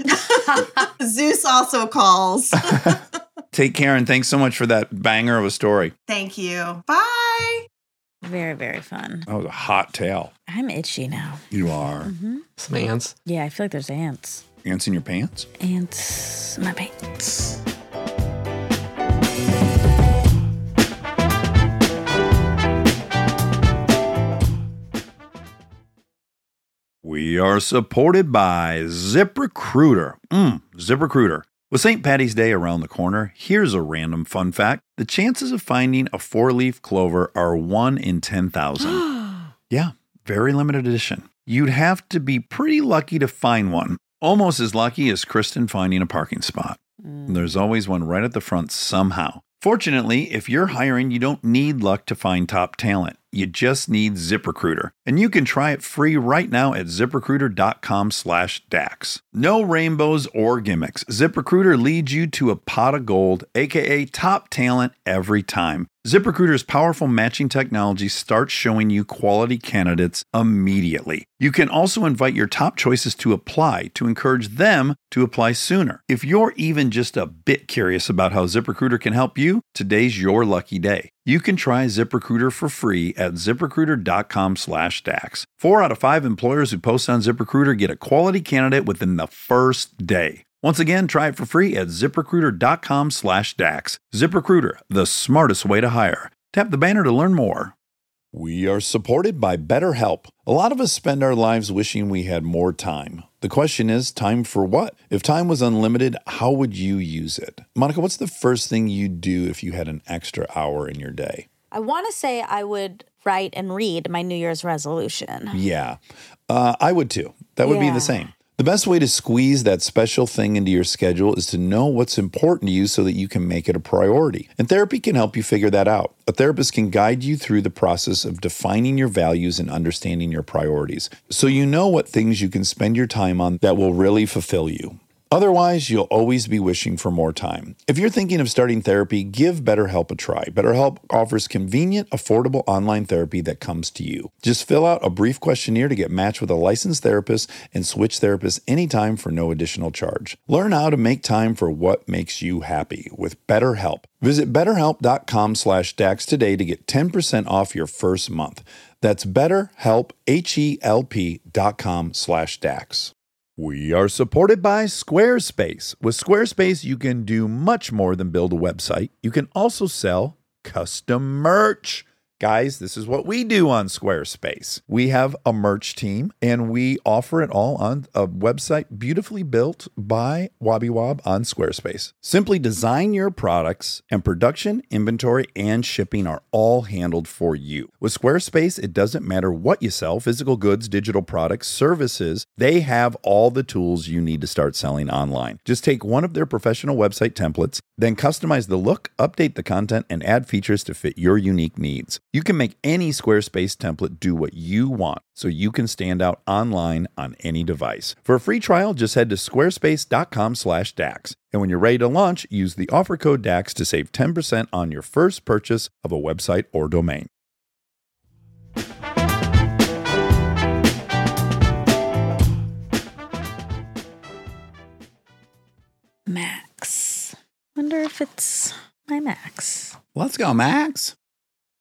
[SPEAKER 6] Zeus also calls.
[SPEAKER 1] Take care and thanks so much for that banger of a story.
[SPEAKER 6] Thank you. Bye.
[SPEAKER 2] very, very fun.
[SPEAKER 1] That was a hot tale.
[SPEAKER 2] I'm itchy now.
[SPEAKER 1] You are.
[SPEAKER 2] hmm
[SPEAKER 3] Some ants.
[SPEAKER 2] Yeah, I feel like there's ants.
[SPEAKER 1] Ants in your pants?
[SPEAKER 2] Ants in my pants.
[SPEAKER 1] We are supported by ZipRecruiter. Mm, ZipRecruiter. With St. Patty's Day around the corner, here's a random fun fact. The chances of finding a four leaf clover are 1 in 10,000. yeah, very limited edition. You'd have to be pretty lucky to find one. Almost as lucky as Kristen finding a parking spot.
[SPEAKER 2] Mm.
[SPEAKER 1] There's always one right at the front somehow. Fortunately, if you're hiring, you don't need luck to find top talent. You just need ZipRecruiter. And you can try it free right now at ziprecruiter.com slash DAX. No rainbows or gimmicks. ZipRecruiter leads you to a pot of gold, aka top talent every time. ZipRecruiter's powerful matching technology starts showing you quality candidates immediately. You can also invite your top choices to apply to encourage them to apply sooner. If you're even just a bit curious about how ZipRecruiter can help you, today's your lucky day. You can try ZipRecruiter for free at ziprecruiter.com slash DAX. Four out of five employers who post on ZipRecruiter get a quality candidate within the first day. Once again, try it for free at ziprecruiter.com slash DAX. ZipRecruiter, the smartest way to hire. Tap the banner to learn more. We are supported by BetterHelp. A lot of us spend our lives wishing we had more time. The question is, time for what? If time was unlimited, how would you use it? Monica, what's the first thing you'd do if you had an extra hour in your day?
[SPEAKER 2] I want to say I would write and read my New Year's resolution.
[SPEAKER 1] Yeah, uh, I would too. That would be the same. The best way to squeeze that special thing into your schedule is to know what's important to you so that you can make it a priority. And therapy can help you figure that out. A therapist can guide you through the process of defining your values and understanding your priorities so you know what things you can spend your time on that will really fulfill you. Otherwise, you'll always be wishing for more time. If you're thinking of starting therapy, give BetterHelp a try. BetterHelp offers convenient, affordable online therapy that comes to you. Just fill out a brief questionnaire to get matched with a licensed therapist and switch therapists anytime for no additional charge. Learn how to make time for what makes you happy with BetterHelp. Visit betterhelp.com slash DAX today to get 10% off your first month. That's betterhelp, H-E-L-P dot com slash DAX. We are supported by Squarespace. With Squarespace, you can do much more than build a website. You can also sell custom merch. Guys, this is what we do on Squarespace. We have a merch team and we offer it all on a website beautifully built by Wobby Wob on Squarespace. Simply design your products, and production, inventory, and shipping are all handled for you. With Squarespace, it doesn't matter what you sell physical goods, digital products, services they have all the tools you need to start selling online. Just take one of their professional website templates, then customize the look, update the content, and add features to fit your unique needs. You can make any Squarespace template do what you want so you can stand out online on any device. For a free trial, just head to squarespace.com/dax. And when you're ready to launch, use the offer code DAX to save 10% on your first purchase of a website or domain.
[SPEAKER 2] Max. Wonder if it's my Max.
[SPEAKER 1] Let's go, Max.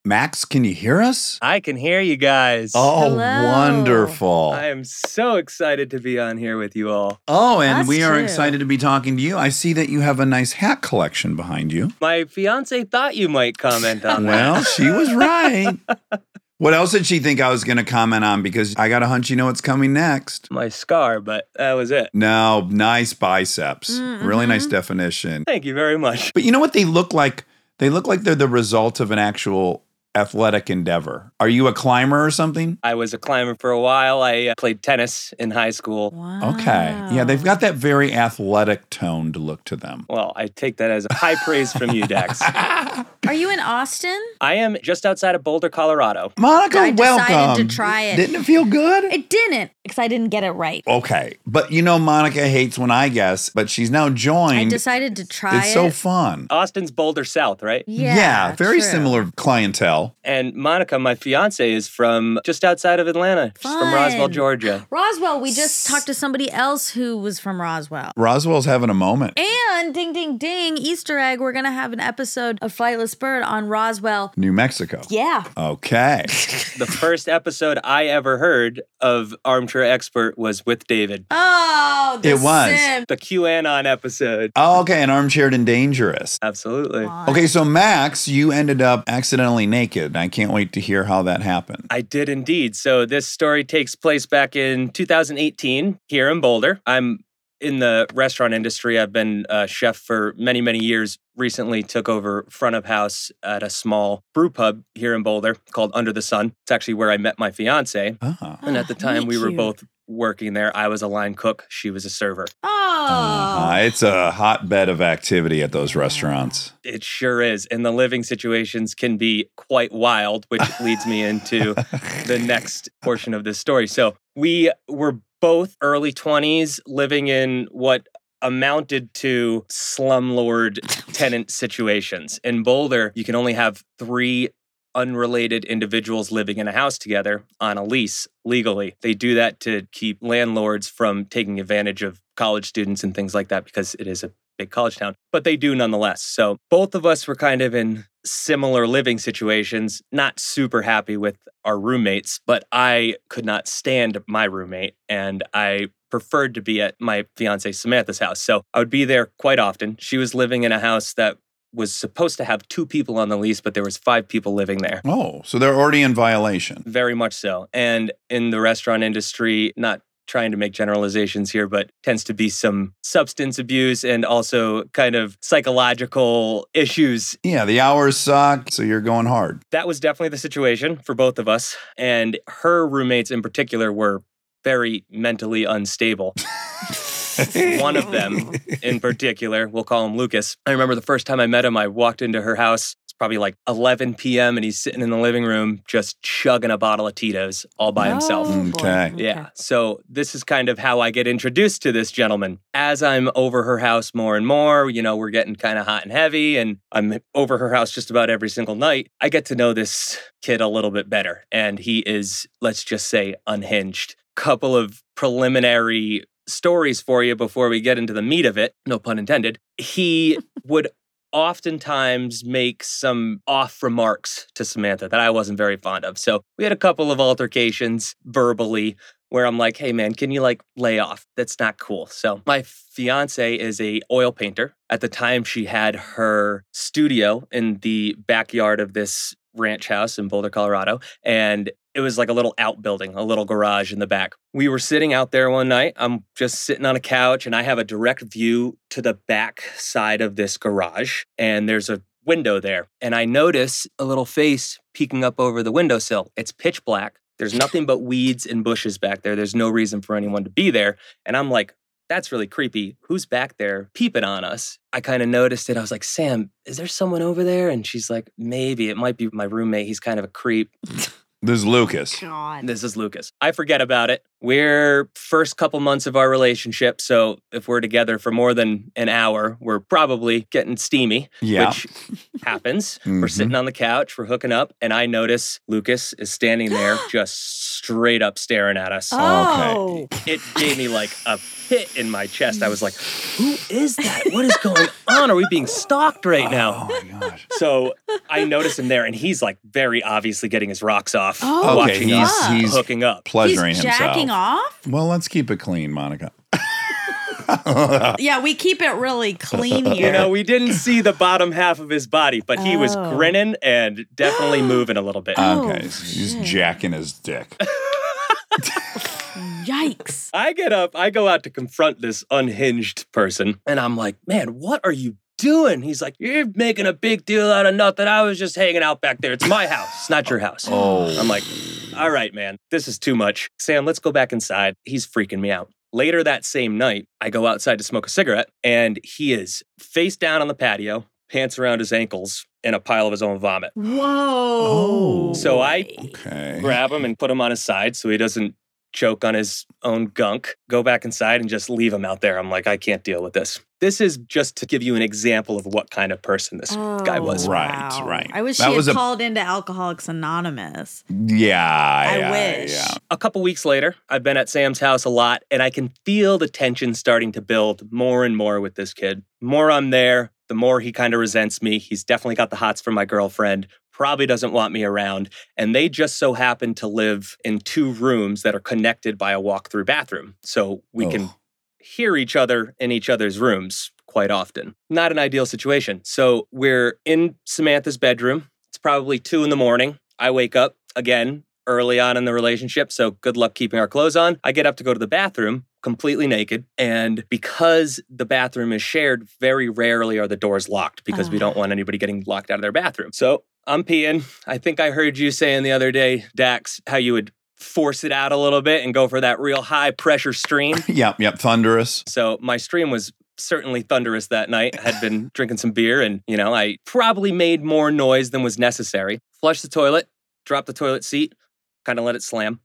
[SPEAKER 1] Max, can you hear us?
[SPEAKER 7] I can hear you guys.
[SPEAKER 1] Oh,
[SPEAKER 2] Hello.
[SPEAKER 1] wonderful.
[SPEAKER 7] I am so excited to be on here with you all.
[SPEAKER 1] Oh, and
[SPEAKER 2] Us
[SPEAKER 1] we are
[SPEAKER 2] too.
[SPEAKER 1] excited to be talking to you. I see that you have a nice hat collection behind you.
[SPEAKER 7] My fiance thought you might comment on that.
[SPEAKER 1] Well, she was right. What else did she think I was going to comment on? Because I got a hunch you know what's coming next.
[SPEAKER 7] My scar, but that was it.
[SPEAKER 1] No, nice biceps.
[SPEAKER 2] Mm,
[SPEAKER 1] Really nice definition.
[SPEAKER 7] Thank you very much.
[SPEAKER 1] But you know what they look like? They look like they're the result of an actual athletic endeavor. Are you a climber or something?
[SPEAKER 7] I was a climber for a while. I uh, played tennis in high school.
[SPEAKER 2] Wow.
[SPEAKER 1] Okay. Yeah, they've got that very athletic toned look to them.
[SPEAKER 7] Well, I take that as high praise from you, Dax.
[SPEAKER 2] Are you in Austin?
[SPEAKER 7] I am just outside of Boulder, Colorado.
[SPEAKER 1] Monica,
[SPEAKER 2] I decided to try it.
[SPEAKER 1] Didn't it feel good?
[SPEAKER 2] It didn't because I didn't get it right.
[SPEAKER 1] Okay. But you know, Monica hates when I guess, but she's now joined.
[SPEAKER 2] I decided to try it.
[SPEAKER 1] it's
[SPEAKER 2] it.
[SPEAKER 1] so fun.
[SPEAKER 7] Austin's Boulder South, right?
[SPEAKER 2] yeah, yeah,
[SPEAKER 1] very
[SPEAKER 2] true.
[SPEAKER 1] similar clientele.
[SPEAKER 7] And Monica, my fiance, is from just outside of Atlanta. She's from Roswell, Georgia.
[SPEAKER 2] Roswell. We just talked to somebody else who was from Roswell.
[SPEAKER 1] Roswell's having a moment.
[SPEAKER 2] And ding, ding, ding, Easter egg. We're gonna have an episode of Flightless Bird on Roswell.
[SPEAKER 1] New Mexico.
[SPEAKER 2] Yeah.
[SPEAKER 1] Okay.
[SPEAKER 7] The first episode I ever heard of Armchair Expert was with David.
[SPEAKER 2] Oh, the
[SPEAKER 1] It was.
[SPEAKER 2] sim.
[SPEAKER 7] The QAnon episode.
[SPEAKER 1] Oh, okay. And armchaired and dangerous.
[SPEAKER 7] Absolutely.
[SPEAKER 1] Okay, so Max, you ended up accidentally naked. I can't wait to hear how that happened.
[SPEAKER 7] I did indeed. So this story takes place back in 2018 here in Boulder. I'm in the restaurant industry. I've been a chef for many, many years. Recently took over front of house at a small brew pub here in Boulder called Under the Sun. It's actually where I met my fiance.
[SPEAKER 1] Ah.
[SPEAKER 7] And at the
[SPEAKER 2] Ah,
[SPEAKER 7] time, we were
[SPEAKER 2] cute.
[SPEAKER 7] both working there. I was a line cook, she was a server.
[SPEAKER 2] Oh.
[SPEAKER 1] Uh, it's a hotbed of activity at those restaurants.
[SPEAKER 7] It sure is. And the living situations can be quite wild, which leads me into the next portion of this story. So we were both early 20s living in what amounted to slumlord tenant situations. In Boulder, you can only have three unrelated individuals living in a house together on a lease legally. They do that to keep landlords from taking advantage of college students and things like that because it is a big college town, but they do nonetheless. So both of us were kind of in similar living situations, not super happy with our roommates, but I could not stand my roommate and I preferred to be at my fiance Samantha's house. So I would be there quite often. She was living in a house that was supposed to have two people on the lease, but there was five people living there.
[SPEAKER 1] Oh, so they're already in violation.
[SPEAKER 7] Very much so. And in the restaurant industry, not trying to make generalizations here, but tends to be some substance abuse and also kind of psychological issues.
[SPEAKER 1] Yeah, the hours suck, so you're going hard.
[SPEAKER 7] That was definitely the situation for both of us. And her roommates in particular were very mentally unstable. One of them in particular, we'll call him Lucas. I remember the first time I met him, I walked into her house. It's probably like 11 p.m. and he's sitting in the living room just chugging a bottle of Tito's all by himself.
[SPEAKER 2] Oh, boy.
[SPEAKER 1] Okay.
[SPEAKER 7] Yeah. So this is kind of how I get introduced to this gentleman. As I'm over her house more and more, you know, we're getting kind of hot and heavy, and I'm over her house just about every single night. I get to know this kid a little bit better. And he is, let's just say, unhinged. Couple of preliminary stories for you before we get into the meat of it. No pun intended. He would oftentimes make some off remarks to Samantha that I wasn't very fond of. So we had a couple of altercations verbally where I'm like, "Hey man, can you like lay off? That's not cool." So my fiance is a oil painter. At the time she had her studio in the backyard of this ranch house in Boulder, Colorado, and it was like a little outbuilding, a little garage in the back. We were sitting out there one night. I'm just sitting on a couch and I have a direct view to the back side of this garage and there's a window there. And I notice a little face peeking up over the windowsill. It's pitch black. There's nothing but weeds and bushes back there. There's no reason for anyone to be there. And I'm like, that's really creepy. Who's back there peeping on us? I kind of noticed it. I was like, Sam, is there someone over there? And she's like, maybe. It might be my roommate. He's kind of a creep.
[SPEAKER 1] This is Lucas.
[SPEAKER 2] God.
[SPEAKER 7] This is Lucas. I forget about it. We're first couple months of our relationship. So if we're together for more than an hour, we're probably getting steamy,
[SPEAKER 1] Yeah.
[SPEAKER 7] which happens. We're
[SPEAKER 1] Mhm.
[SPEAKER 7] sitting on the couch, we're hooking up, and I notice Lucas is standing there just straight up staring at us.
[SPEAKER 2] Oh.
[SPEAKER 7] It gave me like a pit in my chest. I was like, who is that? What is going on? Are we being stalked right now?
[SPEAKER 1] Oh my gosh.
[SPEAKER 7] So I notice him there, and he's like very obviously getting his rocks off,
[SPEAKER 2] Oh,
[SPEAKER 7] watching
[SPEAKER 1] he's-
[SPEAKER 7] us
[SPEAKER 1] he's-
[SPEAKER 7] hooking up.
[SPEAKER 1] Pleasuring
[SPEAKER 2] He's
[SPEAKER 1] himself.
[SPEAKER 2] Jacking off?
[SPEAKER 1] Well, let's keep it clean, Monica.
[SPEAKER 2] Yeah, we keep it really clean here.
[SPEAKER 7] You know, we didn't see the bottom half of his body, but he was
[SPEAKER 2] Oh.
[SPEAKER 7] grinning and definitely moving a little bit.
[SPEAKER 2] Oh,
[SPEAKER 1] okay, so he's
[SPEAKER 2] shit.
[SPEAKER 1] jacking his dick.
[SPEAKER 2] Yikes.
[SPEAKER 7] I get up, I go out to confront this unhinged person, and I'm like, man, what are you doing? He's like, you're making a big deal out of nothing. I was just hanging out back there. It's my house, it's not your house.
[SPEAKER 1] Oh,
[SPEAKER 7] I'm like, all right, man, this is too much. Sam, let's go back inside. He's freaking me out. Later that same night, I go outside to smoke a cigarette, and he is face down on the patio, pants around his ankles, in a pile of his own vomit.
[SPEAKER 2] Whoa. Oh.
[SPEAKER 7] So I-
[SPEAKER 1] okay.
[SPEAKER 7] Grab him and put him on his side so he doesn't choke on his own gunk. Go back inside and just leave him out there. I'm like, I can't deal with this. This is just to give you an example of what kind of person this guy oh, was.
[SPEAKER 2] Oh,
[SPEAKER 1] Right,
[SPEAKER 2] wow.
[SPEAKER 1] right.
[SPEAKER 2] I wish
[SPEAKER 1] That
[SPEAKER 2] she
[SPEAKER 1] was
[SPEAKER 2] had
[SPEAKER 1] a-
[SPEAKER 2] called into Alcoholics Anonymous.
[SPEAKER 1] Yeah,
[SPEAKER 2] I
[SPEAKER 1] yeah,
[SPEAKER 2] wish.
[SPEAKER 1] Yeah.
[SPEAKER 7] A couple weeks later, I've been at Sam's house a lot and I can feel the tension starting to build more and more with this kid. More I'm there, the more he kind of resents me. He's definitely got the hots for my girlfriend, probably doesn't want me around. And they just so happen to live in two rooms that are connected by a walk through bathroom. So we can
[SPEAKER 1] Oh.
[SPEAKER 7] hear each other in each other's rooms quite often. Not an ideal situation. So we're in Samantha's bedroom. It's probably two in the morning. I wake up again early on in the relationship. So good luck keeping our clothes on. I get up to go to the bathroom completely naked. And because the bathroom is shared, very rarely are the doors locked because we
[SPEAKER 2] Ah.
[SPEAKER 7] don't want anybody getting locked out of their bathroom. So I'm peeing. I think I heard you saying the other day, Dax, how you would force it out a little bit and go for that real high pressure stream.
[SPEAKER 1] Yep, yep. Thunderous.
[SPEAKER 7] So my stream was certainly thunderous that night. I had been drinking some beer and, you know, I probably made more noise than was necessary. Flush the toilet, drop the toilet seat, kind of let it slam,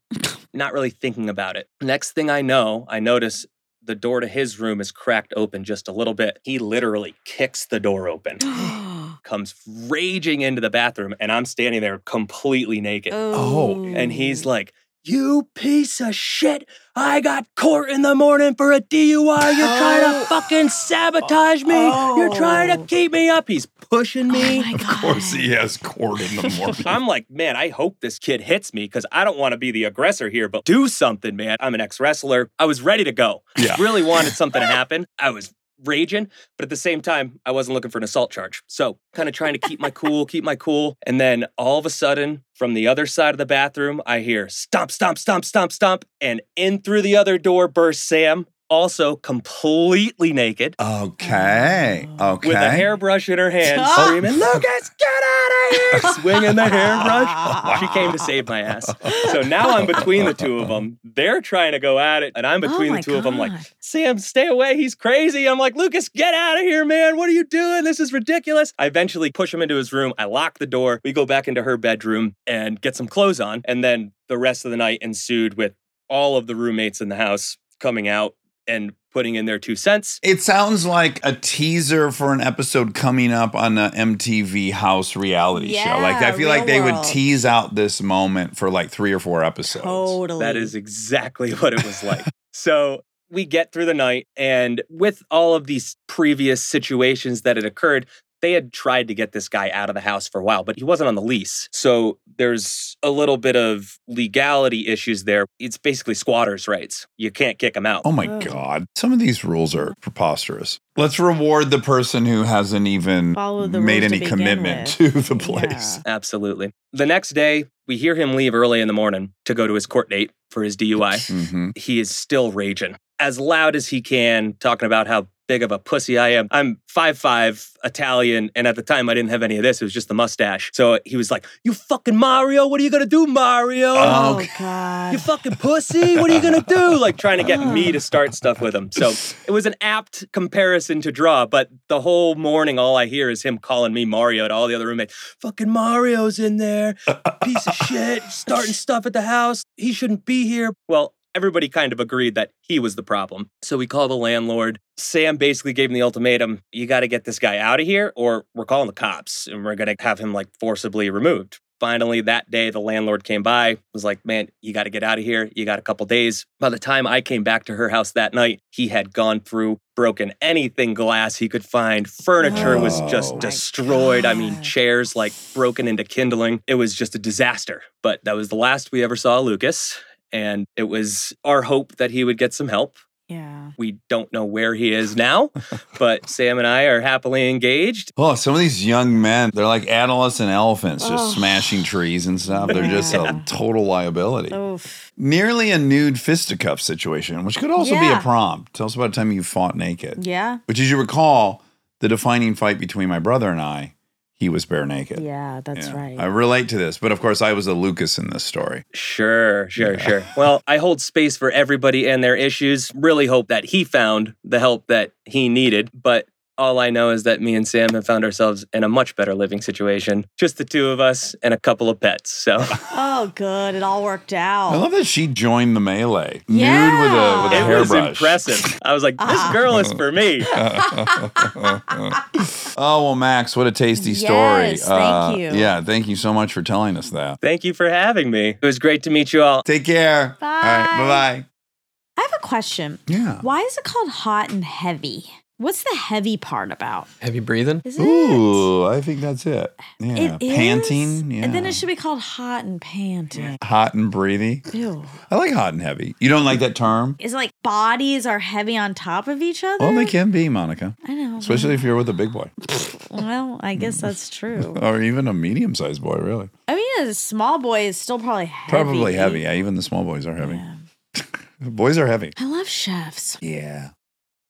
[SPEAKER 7] not really thinking about it. Next thing I know, I notice the door to his room is cracked open just a little bit. He literally kicks the door open, comes raging into the bathroom, and I'm standing there completely naked.
[SPEAKER 1] Oh. oh.
[SPEAKER 7] And he's like, You piece of shit. I got court in the morning for a DUI. You're trying
[SPEAKER 2] Oh.
[SPEAKER 7] to fucking sabotage me. You're trying to oh. keep me up. He's pushing
[SPEAKER 2] Oh
[SPEAKER 7] me.
[SPEAKER 2] my god.
[SPEAKER 1] Of course, he has court in the morning.
[SPEAKER 7] I'm like, man, I hope this kid hits me because I don't want to be the aggressor here, but do something, man. I'm an ex wrestler. I was ready to go.
[SPEAKER 1] Yeah.
[SPEAKER 7] Really wanted something to happen. I was raging, but at the same time, I wasn't looking for an assault charge. So, kind of trying to keep my cool, keep my cool. And then all of a sudden, from the other side of the bathroom, I hear stomp, stomp, stomp, stomp, stomp. And in through the other door bursts Sam, also completely naked.
[SPEAKER 1] Okay. Oh. Okay.
[SPEAKER 7] With a hairbrush in her hand, screaming, Lucas, get out of here! Swinging the hairbrush. She came to save my ass. So now I'm between the two of them. They're trying to go at it, and I'm
[SPEAKER 2] Oh
[SPEAKER 7] between
[SPEAKER 2] my
[SPEAKER 7] the two of them, like, Sam, stay away. He's crazy. I'm like, Lucas, get out of here, man. What are you doing? This is ridiculous. I eventually push him into his room. I lock the door. We go back into her bedroom and get some clothes on. And then the rest of the night ensued with all of the roommates in the house coming out and putting in their two cents.
[SPEAKER 1] It sounds like a teaser for an episode coming up on the MTV House reality show. Like I feel like
[SPEAKER 2] Real
[SPEAKER 1] they would tease out this moment for like three or four episodes.
[SPEAKER 2] Totally.
[SPEAKER 7] That is exactly what it was like. so we get through the night, and with all of these previous situations that had occurred, they had tried to get this guy out of the house for a while, but he wasn't on the lease. So there's a little bit of legality issues there. It's basically squatters' rights. You can't kick him out.
[SPEAKER 1] Oh my. God. Some of these rules are preposterous. Let's reward the person who hasn't even made
[SPEAKER 2] rules to
[SPEAKER 1] any commitment
[SPEAKER 2] with.
[SPEAKER 1] to the place.
[SPEAKER 2] Yeah.
[SPEAKER 7] Absolutely. The next day, we hear him leave early in the morning to go to his court date for his DUI.
[SPEAKER 1] hmm
[SPEAKER 7] he is still raging as loud as he can, talking about how big of a pussy I am. I'm 5'5 Italian, and at the time I didn't have any of this. It was just the mustache. So he was like, You fucking Mario, what are you gonna do, Mario?
[SPEAKER 2] Oh, oh
[SPEAKER 1] Okay.
[SPEAKER 2] god.
[SPEAKER 7] You fucking pussy, what are you gonna do? Like trying to get me to start stuff with him. So it was an apt comparison to draw, but the whole morning, all I hear is him calling me Mario to all the other roommates. Fucking Mario's in there, piece of shit, starting stuff at the house. He shouldn't be here. Well, everybody kind of agreed that he was the problem. So we call the landlord. Sam basically gave him the ultimatum you got to get this guy out of here, or we're calling the cops and we're going to have him like forcibly removed. Finally, that day, the landlord came by, was like, Man, you got to get out of here. You got a couple days. By the time I came back to her house that night, he had gone through, broken anything glass he could find. Furniture was
[SPEAKER 1] Oh
[SPEAKER 7] just
[SPEAKER 1] my
[SPEAKER 7] destroyed. I mean, chairs like broken into kindling. It was just a disaster. But that was the last we ever saw Lucas. And it was our hope that he would get some help.
[SPEAKER 2] Yeah.
[SPEAKER 7] We don't know where he is now, but Sam and I are happily engaged.
[SPEAKER 1] Oh, some of these young men, they're like adolescent elephants just
[SPEAKER 2] Oh.
[SPEAKER 1] smashing trees and stuff. They're just a total liability.
[SPEAKER 2] Oof.
[SPEAKER 1] Nearly a nude fisticuff situation, which could also be a prompt. Tell us about a time you fought naked.
[SPEAKER 2] Yeah.
[SPEAKER 1] Which, as you recall, the defining fight between my brother and I, he was bare naked.
[SPEAKER 2] Yeah, that's
[SPEAKER 1] Yeah.
[SPEAKER 2] right.
[SPEAKER 1] I relate to this, but of course, I was a Lucas in this story.
[SPEAKER 7] Sure, sure, sure. Well, I hold space for everybody and their issues. Really hope that he found the help that he needed. But all I know is that me and Sam have found ourselves in a much better living situation. Just the two of us and a couple of pets. So
[SPEAKER 2] oh, good. It all worked out.
[SPEAKER 1] I love that she joined the melee,
[SPEAKER 2] Yeah.
[SPEAKER 1] nude with a with a
[SPEAKER 7] it was impressive. I was like, this girl is for me.
[SPEAKER 1] oh well, Max, what a tasty story!
[SPEAKER 2] Yes, thank
[SPEAKER 1] Uh,
[SPEAKER 2] you.
[SPEAKER 1] Yeah, thank you so much for telling us that.
[SPEAKER 7] Thank you for having me. It was great to meet you all.
[SPEAKER 1] Take care. All right,
[SPEAKER 2] Bye.
[SPEAKER 1] bye bye.
[SPEAKER 2] I have a question.
[SPEAKER 1] Yeah.
[SPEAKER 2] Why is it called hot and heavy? What's the heavy part about?
[SPEAKER 3] Heavy breathing?
[SPEAKER 2] Is it?
[SPEAKER 1] Ooh, I think that's it. Yeah,
[SPEAKER 2] It is?
[SPEAKER 1] panting. Yeah,
[SPEAKER 2] And then it should be called hot and panting.
[SPEAKER 1] hot and breathy.
[SPEAKER 2] Ew.
[SPEAKER 1] I like hot and heavy. You don't like that term?
[SPEAKER 2] Is like bodies are heavy on top of each other?
[SPEAKER 1] Well, they can be, Monica,
[SPEAKER 2] I know.
[SPEAKER 1] especially if you're with a big boy
[SPEAKER 2] Well, I guess mm. that's true.
[SPEAKER 1] or even a medium-sized boy. Really,
[SPEAKER 2] I mean, a small boy is still probably heavy.
[SPEAKER 1] probably heavy. Yeah, even the small boys are heavy.
[SPEAKER 2] Yeah.
[SPEAKER 1] Boys are heavy.
[SPEAKER 2] I love chefs.
[SPEAKER 1] Yeah.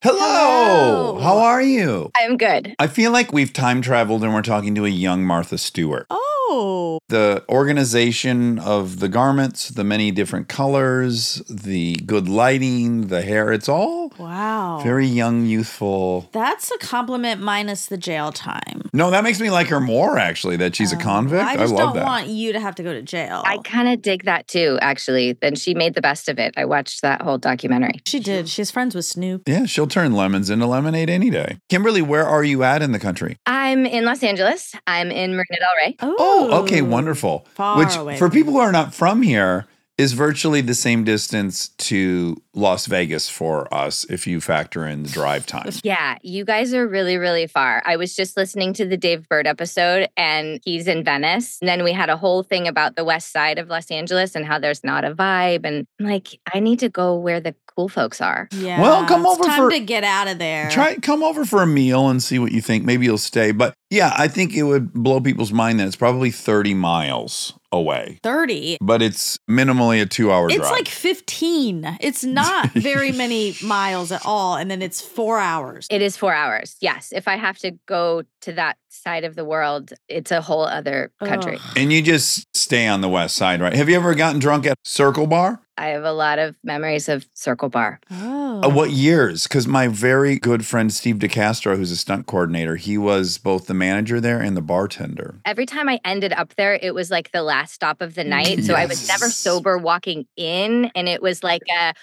[SPEAKER 1] Hello.
[SPEAKER 2] Hello.
[SPEAKER 1] How are you?
[SPEAKER 8] I'm good.
[SPEAKER 1] I feel like we've time traveled and we're talking to a young Martha Stewart.
[SPEAKER 2] Oh, Oh,
[SPEAKER 1] The organization of the garments, the many different colors, the good lighting, the hair, it's all
[SPEAKER 2] wow.
[SPEAKER 1] very young, youthful.
[SPEAKER 2] That's a compliment minus the jail time.
[SPEAKER 1] No, that makes me like her more actually, that she's a oh. convict.
[SPEAKER 2] I
[SPEAKER 1] I,
[SPEAKER 2] just
[SPEAKER 1] love
[SPEAKER 2] don't
[SPEAKER 1] that.
[SPEAKER 2] want you to have to go to jail.
[SPEAKER 8] I kind of dig that too, actually. Then she made the best of it. I watched that whole documentary.
[SPEAKER 2] she did. She's friends with Snoop.
[SPEAKER 1] yeah, she'll turn lemons into lemonade any day. Kimberly, where are you at in the country?
[SPEAKER 8] I'm in Los Angeles. I'm in Marina Del Rey.
[SPEAKER 1] Oh, oh Oh, okay, wonderful.
[SPEAKER 2] Far
[SPEAKER 1] Which,
[SPEAKER 2] away
[SPEAKER 1] for people who are not from here, is virtually the same distance to Las Vegas for us if you factor in the drive time.
[SPEAKER 8] Yeah, you guys are really, really far. I was just listening to the Dave Burd episode, and he's in Venice. And then we had a whole thing about the west side of Los Angeles and how there's not a vibe. And I'm like, I need to go where the cool folks are.
[SPEAKER 2] Yeah.
[SPEAKER 1] Well, come
[SPEAKER 2] it's
[SPEAKER 1] over
[SPEAKER 2] time
[SPEAKER 1] for-
[SPEAKER 2] to get out of there.
[SPEAKER 1] Try come over for a meal and see what you think. Maybe you'll stay. But yeah, I think it would blow people's mind that it's probably 30 miles away.
[SPEAKER 2] 30.
[SPEAKER 1] But it's minimally a two hour drive.
[SPEAKER 2] It's
[SPEAKER 1] drive.
[SPEAKER 2] like 15. It's not very many miles at all. And then it's four hours.
[SPEAKER 8] It is four hours. Yes. If I have to go to that side of the world, it's a whole other country.
[SPEAKER 2] Ugh.
[SPEAKER 1] and you just stay on the west side, right? Have you ever gotten drunk at Circle Bar?
[SPEAKER 8] I have a lot of memories of Circle Bar.
[SPEAKER 2] Oh.
[SPEAKER 1] Uh, what years? Because my very good friend Steve DeCastro, who's a stunt coordinator, he was both the manager there and the bartender.
[SPEAKER 8] Every time I ended up there, it was like the last stop of the night. So I was never sober walking in. And it was like a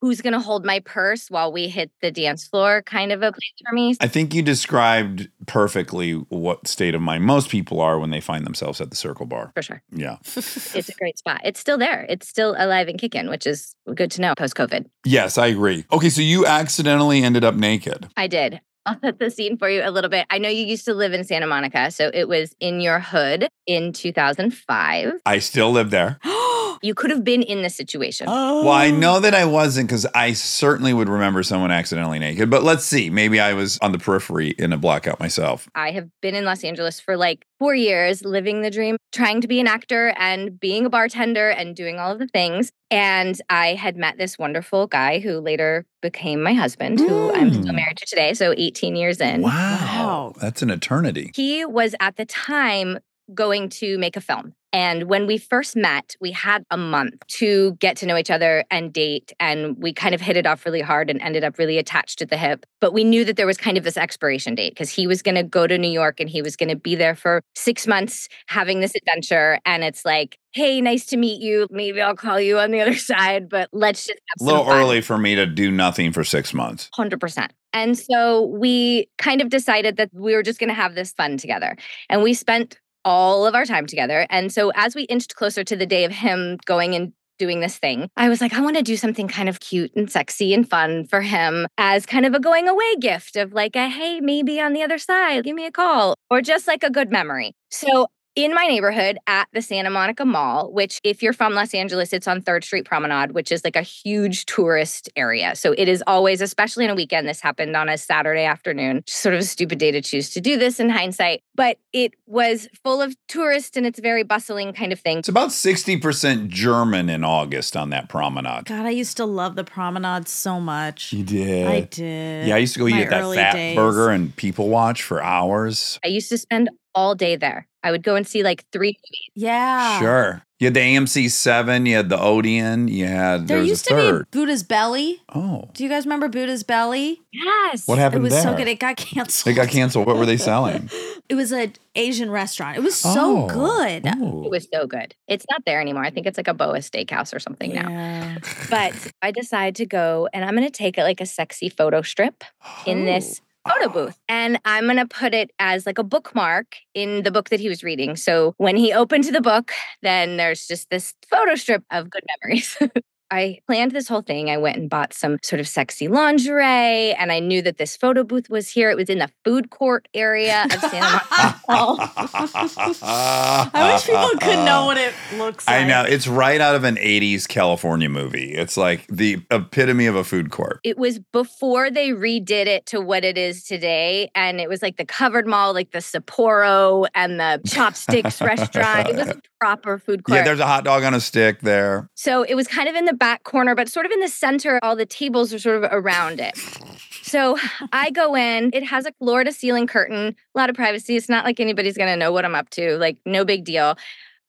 [SPEAKER 8] who's going to hold my purse while we hit the dance floor kind of a place for me.
[SPEAKER 1] I think you described perfectly what state of mind most people are when they find themselves at the Circle Bar.
[SPEAKER 8] For sure.
[SPEAKER 1] Yeah.
[SPEAKER 8] It's a great spot. It's still there. It's still alive and kicking, which is good to know post COVID.
[SPEAKER 1] Yes, I agree. Okay, so you accidentally ended up naked.
[SPEAKER 8] I did. I'll set the scene for you a little bit. I know you used to live in Santa Monica. So it was in your hood in 2005.
[SPEAKER 1] I still live there.
[SPEAKER 8] You could have been in this situation.
[SPEAKER 2] oh.
[SPEAKER 1] Well, I know that I wasn't because I certainly would remember someone accidentally naked. But let's see. Maybe I was on the periphery in a blackout myself.
[SPEAKER 8] I have been in Los Angeles for like four years, living the dream, trying to be an actor and being a bartender and doing all of the things. And I had met this wonderful guy who later became my husband, who I'm still
[SPEAKER 1] Mm.
[SPEAKER 8] married to today. So 18 years in.
[SPEAKER 2] Wow.
[SPEAKER 1] That's an eternity.
[SPEAKER 8] He was at the time going to make a film. And when we first met, we had a month to get to know each other and date. And we kind of hit it off really hard and ended up really attached at the hip. But we knew that there was kind of this expiration date because he was going to go to New York and he was going to be there for six months having this adventure. And it's like, hey, nice to meet you. Maybe I'll call you on the other side, but let's just
[SPEAKER 1] A little
[SPEAKER 8] fun.
[SPEAKER 1] early for me to do nothing for six months.
[SPEAKER 8] 100%. And so we kind of decided that we were just going to have this fun together. And we spent all of our time together. And so as we inched closer to the day of him going and doing this thing, I was like, I want to do something kind of cute and sexy and fun for him as kind of a going away gift of like a, hey, maybe on the other side, give me a call, or just like a good memory. So in my neighborhood at the Santa Monica Mall, which, if you're from Los Angeles, it's on Third Street Promenade, which is like a huge tourist area. So it is always, especially on a weekend, this happened on a Saturday afternoon. Sort of a stupid day to choose to do this in hindsight, but it was full of tourists and it's a very bustling kind of thing.
[SPEAKER 1] It's about 60% German in August on that promenade.
[SPEAKER 2] God, I used to love the promenade so much.
[SPEAKER 1] You did.
[SPEAKER 2] I did.
[SPEAKER 1] Yeah, I used to go
[SPEAKER 2] My
[SPEAKER 1] eat that fat
[SPEAKER 2] days.
[SPEAKER 1] burger and people watch for hours.
[SPEAKER 8] I used to spend all day there. I would go and see like three movies.
[SPEAKER 2] Yeah.
[SPEAKER 1] Sure. You had the AMC 7, you had the Odeon, you had,
[SPEAKER 2] There
[SPEAKER 1] there was
[SPEAKER 2] used
[SPEAKER 1] a
[SPEAKER 2] to
[SPEAKER 1] third.
[SPEAKER 2] be Buddha's Belly.
[SPEAKER 1] oh.
[SPEAKER 2] Do you guys remember Buddha's Belly?
[SPEAKER 8] Yes.
[SPEAKER 1] What happened
[SPEAKER 2] it was
[SPEAKER 1] there?
[SPEAKER 2] so good. It got canceled.
[SPEAKER 1] It got canceled. What were they selling?
[SPEAKER 2] It was an Asian restaurant. It was so
[SPEAKER 1] Oh.
[SPEAKER 2] good.
[SPEAKER 1] Oh.
[SPEAKER 8] It was so good. It's not there anymore. I think it's like a Boa Steakhouse or something now. But I decide to go and I'm going to take it like a sexy photo strip in this oh. Photo booth. And I'm going to put it as like a bookmark in the book that he was reading. So when he opened the book, then there's just this photo strip of good memories. I planned this whole thing. I went and bought some sort of sexy lingerie, and I knew that this photo booth was here. It was in the food court area of Santa Monica
[SPEAKER 2] I wish people could know what it looks like.
[SPEAKER 1] I know. It's right out of an 80s California movie. It's like the epitome of a food court.
[SPEAKER 8] it was before they redid it to what it is today. And it was like the covered mall, like the Sbarro and the Chopsticks restaurant. It was a proper food court.
[SPEAKER 1] Yeah, there's a hot dog on a stick there.
[SPEAKER 8] so it was kind of in the back corner, but sort of in the center. All the tables are sort of around it. So I go in, it has a floor to ceiling curtain, a lot of privacy. It's not like anybody's going to know what I'm up to, like, no big deal.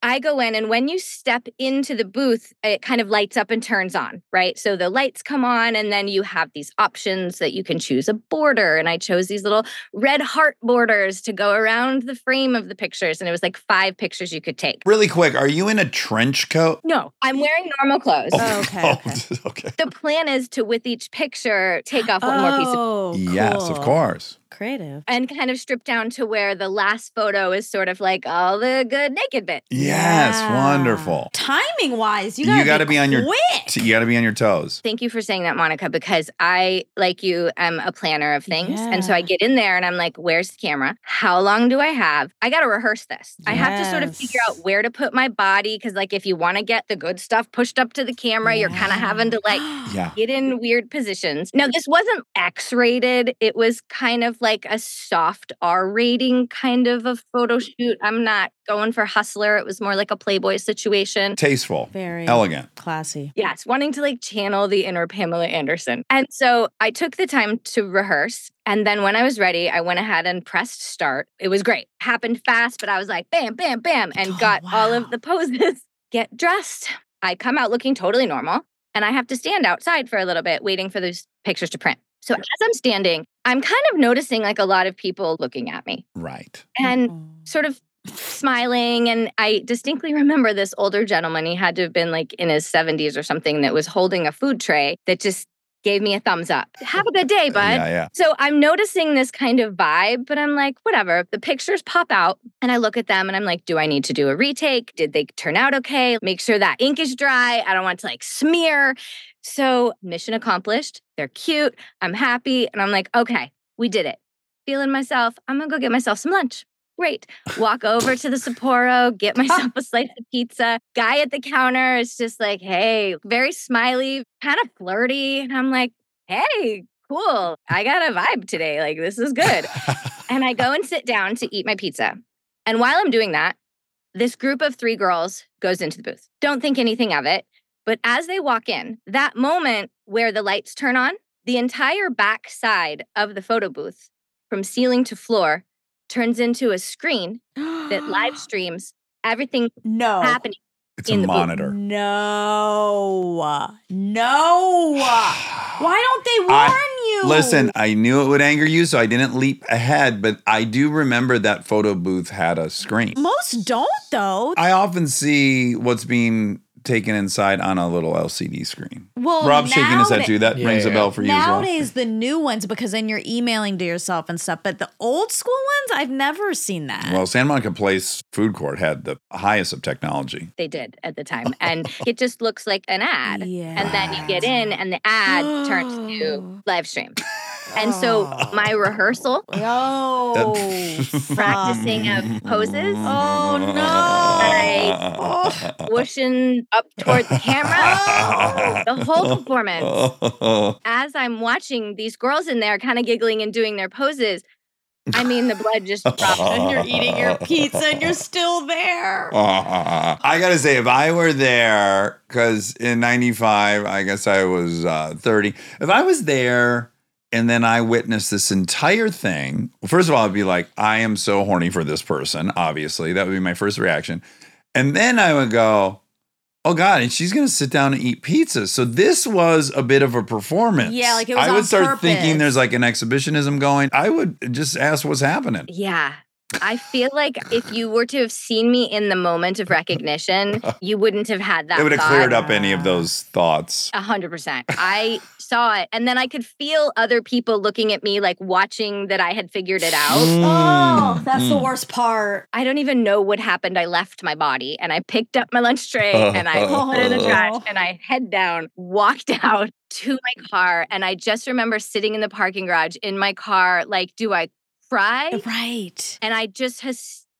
[SPEAKER 8] I go in, and when you step into the booth, it kind of lights up and turns on, right? So the lights come on, and then you have these options that you can choose a border. And I chose these little red heart borders to go around the frame of the pictures. And it was like five pictures you could take.
[SPEAKER 1] Really quick, are you in a trench coat?
[SPEAKER 8] No, I'm wearing normal clothes.
[SPEAKER 2] Oh, oh okay, okay.
[SPEAKER 1] okay.
[SPEAKER 8] The plan is to, with each picture, take off one more piece of
[SPEAKER 2] Oh,
[SPEAKER 1] Yes, of course.
[SPEAKER 2] Creative.
[SPEAKER 8] and kind of strip down to where the last photo is sort of like all the good naked bits.
[SPEAKER 1] Yes,
[SPEAKER 2] Yeah.
[SPEAKER 1] wonderful.
[SPEAKER 2] Timing wise, you
[SPEAKER 1] You
[SPEAKER 2] gotta,
[SPEAKER 1] gotta be on your
[SPEAKER 2] quick.
[SPEAKER 1] You got to be on your toes.
[SPEAKER 8] Thank you for saying that, Monica, because I, like you, am a planner of things. And so I get in there and I'm like, where's the camera? How long do I have? I got to rehearse this. I have to sort of figure out where to put my body. Cause, like, if you want to get the good stuff pushed up to the camera, you're kind of having to, like,
[SPEAKER 1] Yeah.
[SPEAKER 8] get in weird positions. Now, this wasn't X rated. It was kind of like a soft R rating kind of a photo mm. shoot. I'm not going for hustler. It was more like a Playboy situation.
[SPEAKER 1] Tasteful,
[SPEAKER 2] Very
[SPEAKER 1] elegant.
[SPEAKER 2] classy.
[SPEAKER 8] Yes, wanting to like channel the inner Pamela Anderson. And so I took the time to rehearse. And then when I was ready, I went ahead and pressed start. It was great. Happened fast, but I was like, bam, bam, bam, and
[SPEAKER 2] Oh,
[SPEAKER 8] got all of the poses. Get dressed. I come out looking totally normal. And I have to stand outside for a little bit waiting for those pictures to print. So as I'm standing, I'm kind of noticing like a lot of people looking at me
[SPEAKER 1] Right.
[SPEAKER 8] and sort of smiling. And I distinctly remember this older gentleman. He had to have been like in his 70s or something that was holding a food tray that just gave me a thumbs up. Have a good day, bud.
[SPEAKER 1] Yeah, yeah.
[SPEAKER 8] So I'm noticing this kind of vibe, but I'm like, whatever. The pictures pop out and I look at them and I'm like, do I need to do a retake? Did they turn out okay? Make sure that ink is dry. I don't want to like smear. So mission accomplished. They're cute. I'm happy. And I'm like, okay, we did it. Feeling myself. I'm going to go get myself some lunch. Great. Walk over to the Sbarro, get myself a slice of pizza. Guy at the counter is just like, hey, very smiley, kind of flirty. And I'm like, hey, cool. I got a vibe today. Like, this is good. and I go and sit down to eat my pizza. And while I'm doing that, this group of three girls goes into the booth. Don't think anything of it. But as they walk in, that moment where the lights turn on, the entire back side of the photo booth, from ceiling to floor, turns into a screen that live streams everything
[SPEAKER 2] no
[SPEAKER 8] happening.
[SPEAKER 1] It's
[SPEAKER 8] in
[SPEAKER 1] a
[SPEAKER 8] the booth.
[SPEAKER 1] monitor.
[SPEAKER 2] No. No. Why don't they warn
[SPEAKER 1] I-
[SPEAKER 2] you?
[SPEAKER 1] Listen, I knew it would anger you, so I didn't leap ahead, but I do remember that photo booth had a screen.
[SPEAKER 2] Most don't though.
[SPEAKER 1] I often see what's being taken inside on a little LCD screen.
[SPEAKER 2] well,
[SPEAKER 1] Rob's shaking his head
[SPEAKER 2] nowada-
[SPEAKER 1] too. That
[SPEAKER 3] Yeah,
[SPEAKER 1] rings a bell for you as well.
[SPEAKER 2] Nowadays, the new ones because then you're emailing to yourself and stuff. But the old school ones, I've never seen that.
[SPEAKER 1] Well, San Monica Place Food Court had the highest of technology.
[SPEAKER 8] They did at the time. And it just looks like an ad.
[SPEAKER 2] yeah.
[SPEAKER 8] And then you get in and the ad turns to live stream. And so my rehearsal,
[SPEAKER 2] Oh,
[SPEAKER 8] practicing of poses,
[SPEAKER 2] Oh, no.
[SPEAKER 8] I- whooshing up toward the camera, the whole performance. As I'm watching these girls in there kind of giggling and doing their poses, I mean, the blood just drops.
[SPEAKER 2] and you're eating your pizza and you're still there.
[SPEAKER 1] I gotta say, if I were there, because in '95, I guess I was uh, 30. If I was there and then I witnessed this entire thing, well, first of all, I'd be like, I am so horny for this person. Obviously, that would be my first reaction, and then I would go. Oh God! And she's gonna sit down and eat pizza. So this was a bit of a performance.
[SPEAKER 2] Yeah, like it was
[SPEAKER 1] I would start thinking there's like an exhibitionism going. I would just ask what's happening.
[SPEAKER 8] Yeah. I feel like if you were to have seen me in the moment of recognition, you wouldn't have had that.
[SPEAKER 1] it would have
[SPEAKER 8] thought.
[SPEAKER 1] cleared up any of those thoughts.
[SPEAKER 8] A hundred percent. I saw it. And then I could feel other people looking at me, like watching that I had figured it out.
[SPEAKER 2] Oh, that's the
[SPEAKER 1] Mm.
[SPEAKER 2] worst part.
[SPEAKER 8] I don't even know what happened. I left my body and I picked up my lunch tray and I put it in the trash
[SPEAKER 2] Oh.
[SPEAKER 8] and I head down, walked out to my car. And I just remember sitting in the parking garage in my car, like, do I cry?
[SPEAKER 2] Right.
[SPEAKER 8] And I just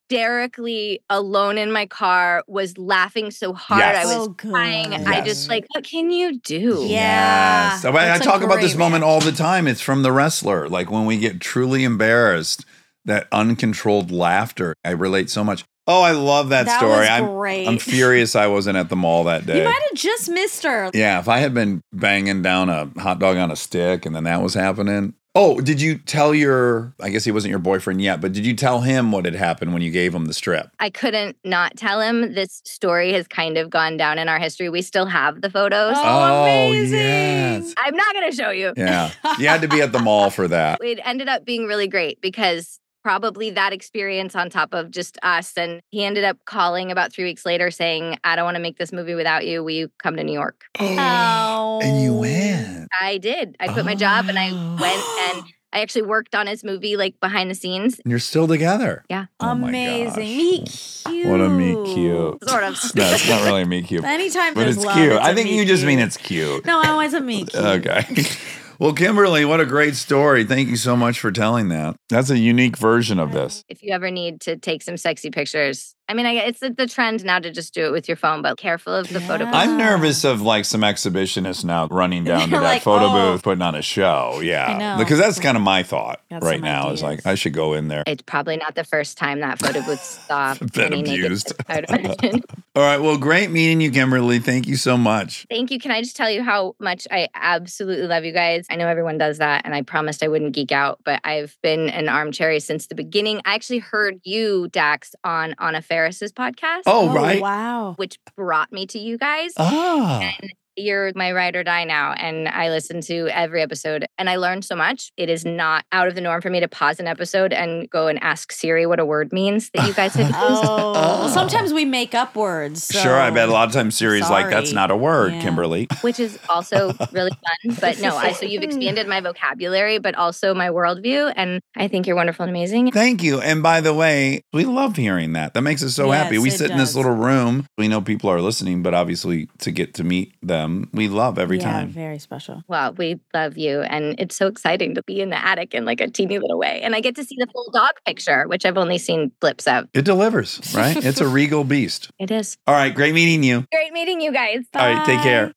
[SPEAKER 8] hysterically alone in my car was laughing so hard.
[SPEAKER 1] Yes.
[SPEAKER 8] I was
[SPEAKER 2] Oh, good.
[SPEAKER 8] crying. I just like, what can you do?
[SPEAKER 2] Yeah.
[SPEAKER 1] Yes. I, I talk about this
[SPEAKER 2] great
[SPEAKER 1] moment all the time. It's from the wrestler. Like when we get truly embarrassed, that uncontrolled laughter. I relate so much. Oh, I love that,
[SPEAKER 2] That
[SPEAKER 1] story.
[SPEAKER 2] was
[SPEAKER 1] I'm. I'm furious I wasn't at the mall that day.
[SPEAKER 2] You might have just missed her.
[SPEAKER 1] yeah, if I had been banging down a hot dog on a stick and then that was happening. Oh, did you tell your? I guess he wasn't your boyfriend yet, but did you tell him what had happened when you gave him the strip?
[SPEAKER 8] I couldn't not tell him this story has kind of gone down in our history. We still have the photos.
[SPEAKER 2] Oh, oh amazing.
[SPEAKER 1] yes.
[SPEAKER 8] I'm not going to show you.
[SPEAKER 1] Yeah, you had to be at the mall for that.
[SPEAKER 8] It ended up being really great because probably that experience on top of just us. And he ended up calling about three weeks later saying, I don't want to make this movie without you. Will you come to New York?
[SPEAKER 2] Oh.
[SPEAKER 1] And you oh. went.
[SPEAKER 8] I did. I quit my job and I went and I actually worked on his movie like behind the scenes.
[SPEAKER 1] And you're still together.
[SPEAKER 8] Yeah.
[SPEAKER 1] Oh my
[SPEAKER 2] Amazing. Me cute.
[SPEAKER 1] What a me cute.
[SPEAKER 8] Sort of.
[SPEAKER 1] No, it's not really me cute.
[SPEAKER 2] Anytime
[SPEAKER 1] But
[SPEAKER 2] there's
[SPEAKER 1] it's
[SPEAKER 2] love,
[SPEAKER 1] cute.
[SPEAKER 2] it's
[SPEAKER 1] I
[SPEAKER 2] a
[SPEAKER 1] think
[SPEAKER 2] meet
[SPEAKER 1] you just mean it's cute.
[SPEAKER 2] No, I wasn't meet cute.
[SPEAKER 1] Okay. Well, Kimberly, what a great story. Thank you so much for telling that. That's a unique version of um, this.
[SPEAKER 8] If you ever need to take some sexy pictures, I mean, I, it's the, the trend now to just do it with your phone, but careful of the photo. Booth.
[SPEAKER 1] I'm nervous of like some exhibitionists now running down to that
[SPEAKER 2] like,
[SPEAKER 1] photo
[SPEAKER 2] "Oh."
[SPEAKER 1] booth, putting on a show. Yeah. Because that's kind of my thought
[SPEAKER 2] Got
[SPEAKER 1] right
[SPEAKER 2] some
[SPEAKER 1] now is like. I should go in there.
[SPEAKER 8] It's probably not the first time that photo booth saw
[SPEAKER 1] Been
[SPEAKER 8] any naked
[SPEAKER 1] abused.
[SPEAKER 8] I.
[SPEAKER 1] All right. Well, great meeting you, Kimberly. Thank you so much.
[SPEAKER 8] Thank you. Can I just tell you how much I absolutely love you guys? I know everyone does that, and I promised I wouldn't geek out, but I've been an armchair since the beginning. I actually heard you, Dax, on Anna Faris's podcast,
[SPEAKER 1] Oh, right.
[SPEAKER 2] Wow.
[SPEAKER 8] which brought me to you guys.
[SPEAKER 1] Ah.
[SPEAKER 8] And you're my ride or die now. And I listen to every episode and I learned so much. It is not out of the norm for me to pause an episode and go and ask Siri what a word means that you guys have used.
[SPEAKER 2] Oh, well, sometimes we make up words.
[SPEAKER 1] Sure, I bet a lot of times Siri's like, that's not a word,
[SPEAKER 2] Yeah.
[SPEAKER 1] Kimberly.
[SPEAKER 8] which is also really fun. But no, I so you've expanded my vocabulary, but also my worldview. And I think you're wonderful and amazing.
[SPEAKER 1] Thank you. And by the way, we love hearing that. That makes us so happy. We
[SPEAKER 2] it
[SPEAKER 1] sit in this little room. We know people are listening, but obviously to get to meet them, we love every
[SPEAKER 2] yeah,
[SPEAKER 1] time.
[SPEAKER 2] Very special.
[SPEAKER 8] Well, we love you. And it's so exciting to be in the attic in like a teeny little way. And I get to see the full dog picture, which I've only seen blips of.
[SPEAKER 1] It delivers, right? it's a regal beast.
[SPEAKER 8] It is.
[SPEAKER 1] All right, great meeting you.
[SPEAKER 8] Great meeting you guys.
[SPEAKER 1] All right, take care.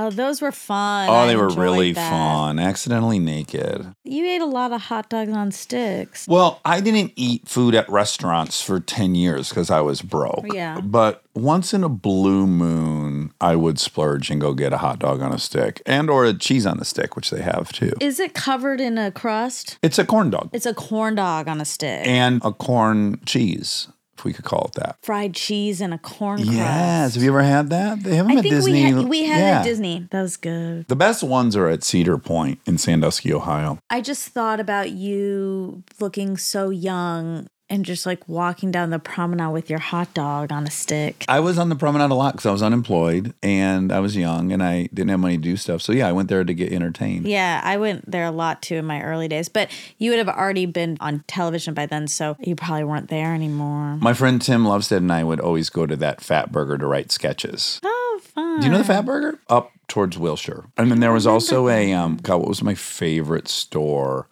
[SPEAKER 2] Oh, those were fun.
[SPEAKER 1] Oh,
[SPEAKER 2] I
[SPEAKER 1] they were really
[SPEAKER 2] that.
[SPEAKER 1] fun. Accidentally naked.
[SPEAKER 2] You ate a lot of hot dogs on sticks.
[SPEAKER 1] Well, I didn't eat food at restaurants for 10 years because I was broke.
[SPEAKER 2] Yeah.
[SPEAKER 1] But once in a blue moon, I would splurge and go get a hot dog on a stick and or a cheese on the stick, which they have too.
[SPEAKER 2] Is it covered in a crust?
[SPEAKER 1] It's a corn dog
[SPEAKER 2] It's a corn dog on a stick.
[SPEAKER 1] and a corn cheese, if we could call it that.
[SPEAKER 2] Fried cheese and a corn
[SPEAKER 1] Yes.
[SPEAKER 2] crust.
[SPEAKER 1] Have you ever had that? They have them
[SPEAKER 2] I
[SPEAKER 1] at
[SPEAKER 2] think
[SPEAKER 1] Disney.
[SPEAKER 2] we had, we had it
[SPEAKER 1] Yeah.
[SPEAKER 2] at Disney. That was good.
[SPEAKER 1] The best ones are at Cedar Point in Sandusky, Ohio.
[SPEAKER 2] I just thought about you looking so young and just like walking down the promenade with your hot dog on a stick.
[SPEAKER 1] I was on the promenade a lot because I was unemployed and I was young and I didn't have money to do stuff. So yeah, I went there to get entertained.
[SPEAKER 2] Yeah, I went there a lot too in my early days, but you would have already been on television by then, so you probably weren't there anymore.
[SPEAKER 1] My friend Tim Lovestedt and I would always go to that Fat Burger to write sketches.
[SPEAKER 2] Oh, fun.
[SPEAKER 1] Do you know the Fat Burger? Up towards Wilshire. And then there was also a um God, what was my favorite store?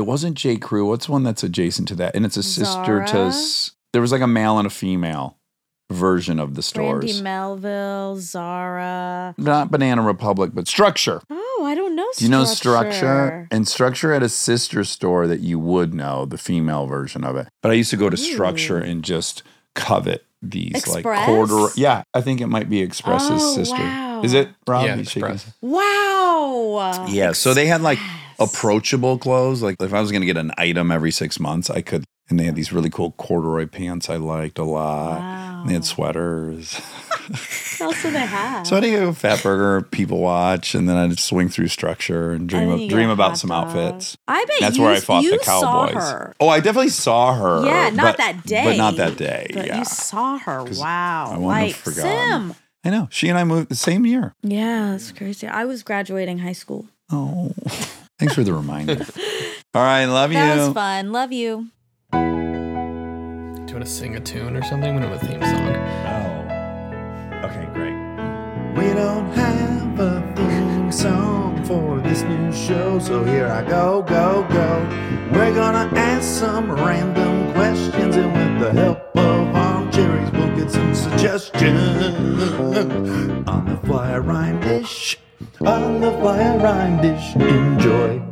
[SPEAKER 1] It wasn't J. Crew. What's one that's adjacent to that? And it's a sister to
[SPEAKER 2] Zara?
[SPEAKER 1] s- there was like a male and a female version of the
[SPEAKER 2] Brandy
[SPEAKER 1] stores.
[SPEAKER 2] Melville, Zara.
[SPEAKER 1] Not Banana Republic, but Structure.
[SPEAKER 2] Oh, I don't know.
[SPEAKER 1] Do you know Structure? And Structure had a sister store that you would know, the female version of it. But I used to go to Structure and just covet these like
[SPEAKER 2] Express?
[SPEAKER 1] corduroy. Yeah, I think it might be Express's
[SPEAKER 2] Oh,
[SPEAKER 1] sister.
[SPEAKER 2] wow.
[SPEAKER 1] Is it Rob?
[SPEAKER 3] Yeah, Express.
[SPEAKER 2] Wow.
[SPEAKER 1] Yeah, so they had like
[SPEAKER 2] Express.
[SPEAKER 1] Approachable clothes. Like if I was going to get an item every six months, I could. And they had these really cool corduroy pants I liked a lot.
[SPEAKER 2] Wow.
[SPEAKER 1] They had sweaters.
[SPEAKER 2] What else do they have?
[SPEAKER 1] so I'd go Fat Burger, People Watch, and then I'd swing through Structure and
[SPEAKER 2] And
[SPEAKER 1] dream of, dream about some
[SPEAKER 2] dog.
[SPEAKER 1] outfits.
[SPEAKER 2] I bet
[SPEAKER 1] That's
[SPEAKER 2] you,
[SPEAKER 1] where I fought the Cowboys. Oh, I definitely saw her.
[SPEAKER 2] Yeah, not
[SPEAKER 1] but-
[SPEAKER 2] that day.
[SPEAKER 1] But not that day.
[SPEAKER 2] But
[SPEAKER 1] yeah.
[SPEAKER 2] you saw her. Wow.
[SPEAKER 1] I wouldn't
[SPEAKER 2] like
[SPEAKER 1] have forgotten.
[SPEAKER 2] Sim.
[SPEAKER 1] I know. She and I moved the same year.
[SPEAKER 2] Yeah, that's crazy. I was graduating high school.
[SPEAKER 1] Oh, thanks for the reminder. All right, love
[SPEAKER 2] That
[SPEAKER 1] you.
[SPEAKER 2] That was fun. Love you.
[SPEAKER 3] Do you want to sing a tune or something? We don't have a theme song.
[SPEAKER 1] Oh, okay, great.
[SPEAKER 4] We don't have a theme song for this new show, so here I go, go, go. We're gonna ask some random questions, and with the help of armchairs, we'll get some suggestions. On the fly rhyme dish, on the fire rhyme dish. Enjoy.